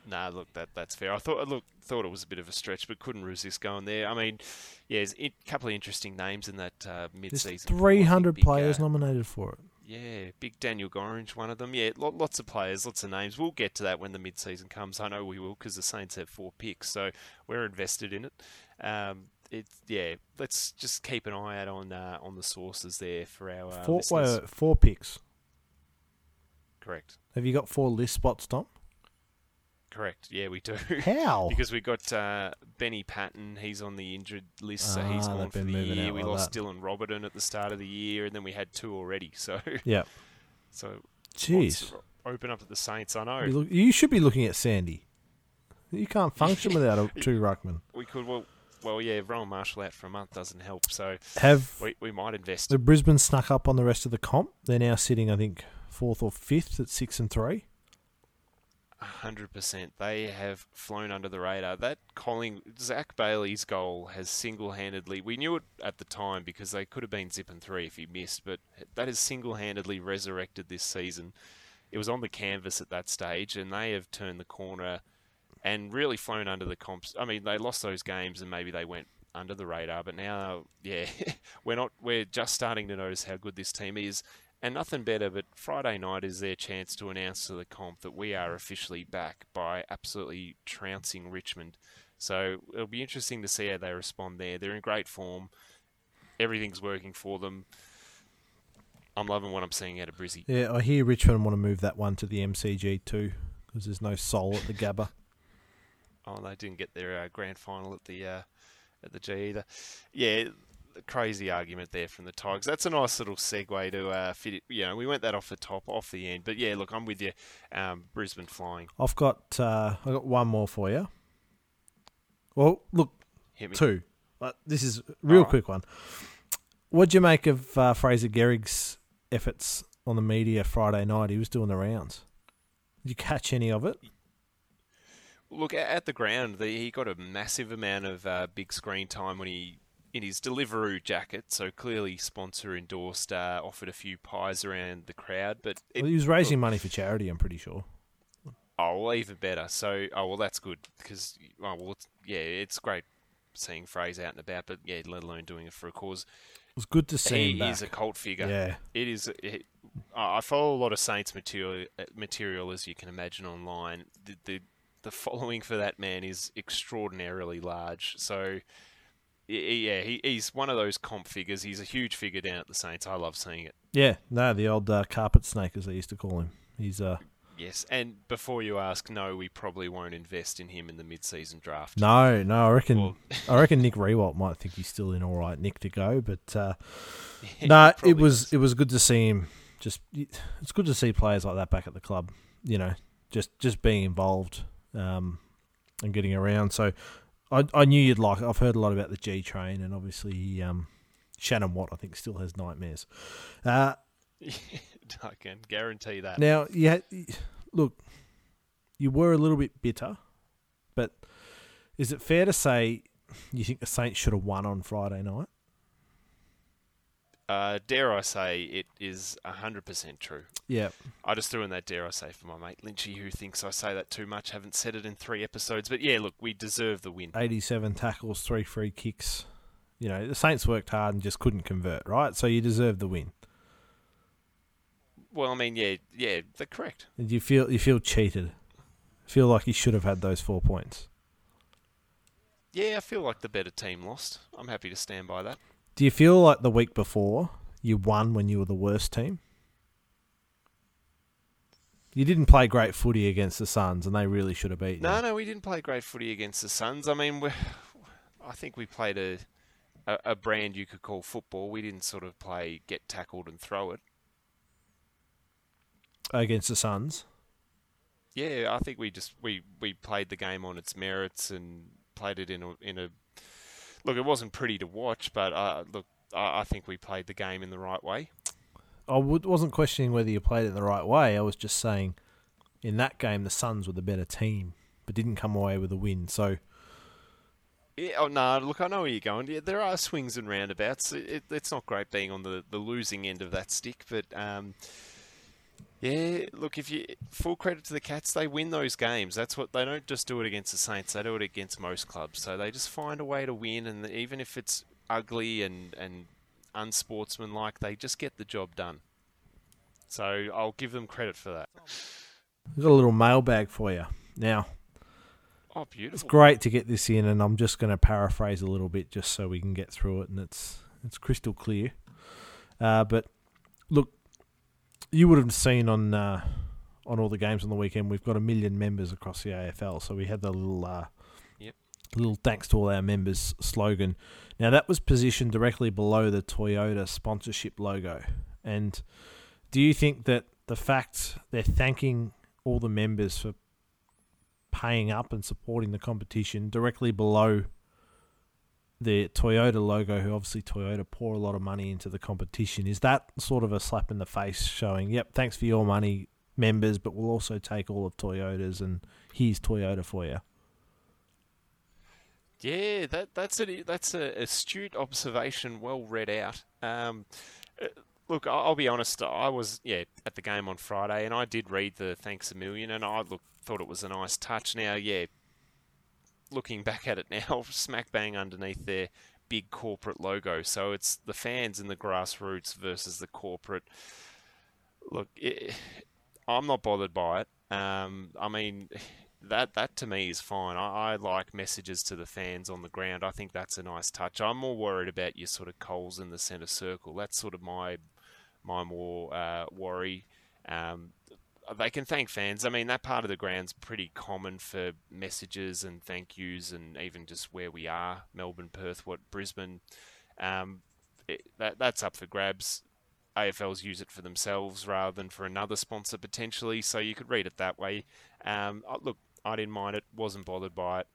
Nah, look, that that's fair. I thought look thought it was a bit of a stretch, but couldn't resist going there. I mean, yeah, there's a couple of interesting names in that uh, mid-season. three hundred big, players uh, nominated for it. Yeah, big Daniel Gorringe, one of them. Yeah, lo- lots of players, lots of names. We'll get to that when the mid-season comes. I know we will because the Saints have four picks, so we're invested in it. Um, it's yeah. Let's just keep an eye out on uh, on the sources there for our uh, Four, wait, four picks. Correct, Have you got four list spots, Tom? Correct. Yeah, we do. <laughs> How? Because we got uh, Benny Paton, he's on the injured list, so he's Ah, gone they've for been the moving year. out We like lost that. Dylan Roberton at the start of the year, and then we had two already. So, <laughs> yeah. so Jeez. open up at the Saints. I know You, look, you should be looking at Sandy. You can't function without a <laughs> two ruckman. we could. Well, well, yeah. Rowan Marshall out for a month doesn't help, so Have we, we might invest. the Brisbane snuck up on the rest of the comp? They're now sitting, I think, fourth or fifth at six and three. Hundred percent. They have flown under the radar. That Colling Zac Bailey's goal has single-handedly. We knew it at the time because they could have been zipping three if he missed, but that has single-handedly resurrected this season. It was on the canvas at that stage, and they have turned the corner and really flown under the comps. I mean, they lost those games, and maybe they went under the radar, but now, yeah, <laughs> we're not. We're just starting to notice how good this team is. And nothing better, but Friday night is their chance to announce to the comp that we are officially back by absolutely trouncing Richmond. So it'll be interesting to see how they respond there. They're in great form. Everything's working for them. I'm loving what I'm seeing out of Brizzy. Yeah, I hear Richmond want to move that one to the MCG too because there's no soul at the Gabba. <laughs> Oh, they didn't get their uh, grand final at the uh, at the G either. Yeah, crazy argument there from the Tigers. That's a nice little segue to uh, fit it. You know, we went that off the top, off the end. But yeah, look, I'm with you. Um, Brisbane flying. I've got uh, I got one more for you. Well, look, two. But this is a real right. quick one. What'd you make of uh, Fraser Gehrig's efforts on the media Friday night? He was doing the rounds. Did you catch any of it? Look at the ground. he got a massive amount of uh, big screen time when he in his Deliveroo jacket, so clearly sponsor endorsed, uh, offered a few pies around the crowd. But it, well, he was raising look, money for charity. I'm pretty sure. Oh well, even better. So oh well, that's good because oh well, it's, yeah, it's great seeing Fraser out and about, but yeah, let alone doing it for a cause. It was good to see. He is a cult figure. Yeah, it is. It, I follow a lot of Saints material, uh, material as you can imagine online. The, the the following for that man is extraordinarily large. So yeah, he, he's one of those comp figures. He's a huge figure down at the Saints. I love seeing it. Yeah, no, the old uh, carpet snake, as they used to call him. He's uh. Yes, and before you ask, no, we probably won't invest in him in the mid-season draft. No, no, I reckon, well, I reckon Nick Riewoldt might think he's still in all right Nick to go, but uh, <laughs> yeah, no, it was is. it was good to see him. Just it's good to see players like that back at the club. You know, just just being involved um, and getting around. So I, I knew you'd like. it. I've heard a lot about the G train, and obviously um, Shannon Watt, I think, still has nightmares. Uh, <laughs> I can guarantee that. Now, yeah, look, you were a little bit bitter, but is it fair to say you think the Saints should have won on Friday night? Uh, dare I say it is 100% true. Yeah. I just threw in that dare I say for my mate Lynchy, who thinks I say that too much. Haven't said it in three episodes. But yeah, look, we deserve the win. 87 tackles, three free kicks. You know, the Saints worked hard and just couldn't convert, right? So you deserve the win. Well, I mean, yeah, yeah, they're correct. And you feel you feel cheated. Feel like you should have had those four points. Yeah, I feel like the better team lost. I'm happy to stand by that. Do you feel like the week before you won when you were the worst team? You didn't play great footy against the Suns, and they really should have beaten. No, you. no, no, we didn't play great footy against the Suns. I mean, I think we played a, a, a brand you could call football. We didn't sort of play get tackled and throw it against the Suns. Yeah, I think we just we, we played the game on its merits and played it in a in a look, it wasn't pretty to watch, but uh, look, I, I think we played the game in the right way. I wasn't questioning whether you played it the right way. I was just saying, in that game, the Suns were the better team, but didn't come away with a win. So, yeah, oh no, look, I know where you're going. Yeah, there are swings and roundabouts. It, it, it's not great being on the, the losing end of that stick, but um, yeah, look, if you full credit to the Cats, they win those games. That's what they don't just do it against the Saints; they do it against most clubs. So they just find a way to win, and even if it's ugly and and unsportsmanlike, they just get the job done. So I'll give them credit for that. We've got a little mailbag for you now. Oh, beautiful! It's great to get this in, and I'm just going to paraphrase a little bit just so we can get through it, and it's it's crystal clear. Uh, but look, you would have seen on uh, on all the games on the weekend. We've got a million members across the AFL, so we had the little uh, yep. little thanks to all our members slogan. Now that was positioned directly below the Toyota sponsorship logo. And do you think that the fact they're thanking all the members for paying up and supporting the competition directly below the Toyota logo, who obviously Toyota pour a lot of money into the competition, is that sort of a slap in the face showing, yep, thanks for your money, members, but we'll also take all of Toyota's and here's Toyota for you? Yeah, that that's a that's a astute observation, well read out. Um, uh, look, I'll be honest. I was yeah at the game on Friday, and I did read the thanks a million, and I look thought it was a nice touch. Now, yeah, looking back at it now, <laughs> smack bang underneath their big corporate logo. So it's the fans and the grassroots versus the corporate. Look, it, I'm not bothered by it. Um, I mean, that that to me is fine. I, I, like messages to the fans on the ground. I think that's a nice touch. I'm more worried about your sort of coals in the centre circle. That's sort of my my more uh, worry. Um, they can thank fans. I mean, that part of the ground's pretty common for messages and thank yous, and even just where we are Melbourne, Perth, what Brisbane. Um, it, that that's up for grabs. AFLs use it for themselves rather than for another sponsor potentially, so you could read it that way. Um, look, I didn't mind it, wasn't bothered by it.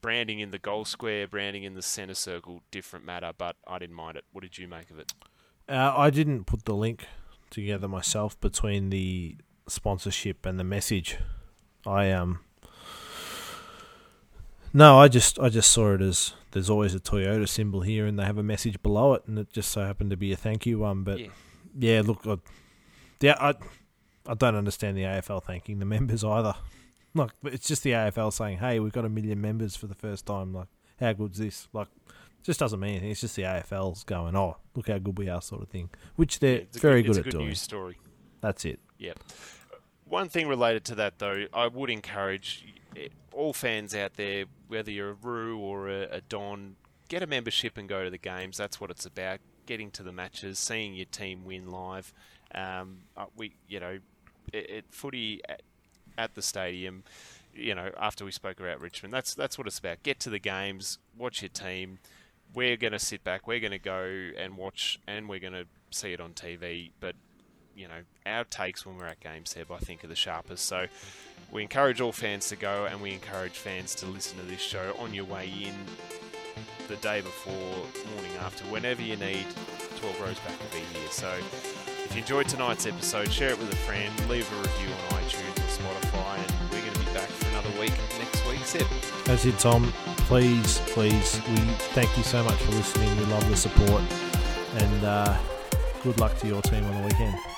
Branding in the goal square, branding in the centre circle, different matter, but I didn't mind it. What did you make of it? Uh, I didn't put the link together myself between the sponsorship and the message. I um no, I just I just saw it as there's always a Toyota symbol here, and they have a message below it, and it just so happened to be a thank you one. But yeah, yeah look, I, yeah, I I don't understand the AFL thanking the <laughs> members either. Like it's just the AFL saying, "Hey, we've got a million members for the first time." Like, how good's this? Like, just doesn't mean anything. It's just the AFL's going, "Oh, look how good we are," sort of thing, which they're yeah, very good, good at good doing. News story. That's it. Yep. One thing related to that, though, I would encourage all fans out there, whether you're a Roo or a, a Don, get a membership and go to the games. That's what it's about. Getting to the matches, seeing your team win live. Um, uh, we, you know, it, it footy at, at the stadium you know, after we spoke about Richmond, that's that's what it's about. Get to the games, watch your team, we're going to sit back, we're going to go and watch, and we're going to see it on TV. But you know, our takes when we're at games, Seb, I think are the sharpest. So we encourage all fans to go, and we encourage fans to listen to this show on your way in, the day before, morning after, whenever you need. 12 rows back to be here. So if you enjoyed tonight's episode, share it with a friend, leave a review on iTunes or Spotify, and we're going to be back for another week That's it, Tom please, please, we thank you so much for listening. We love the support, and uh, good luck to your team on the weekend.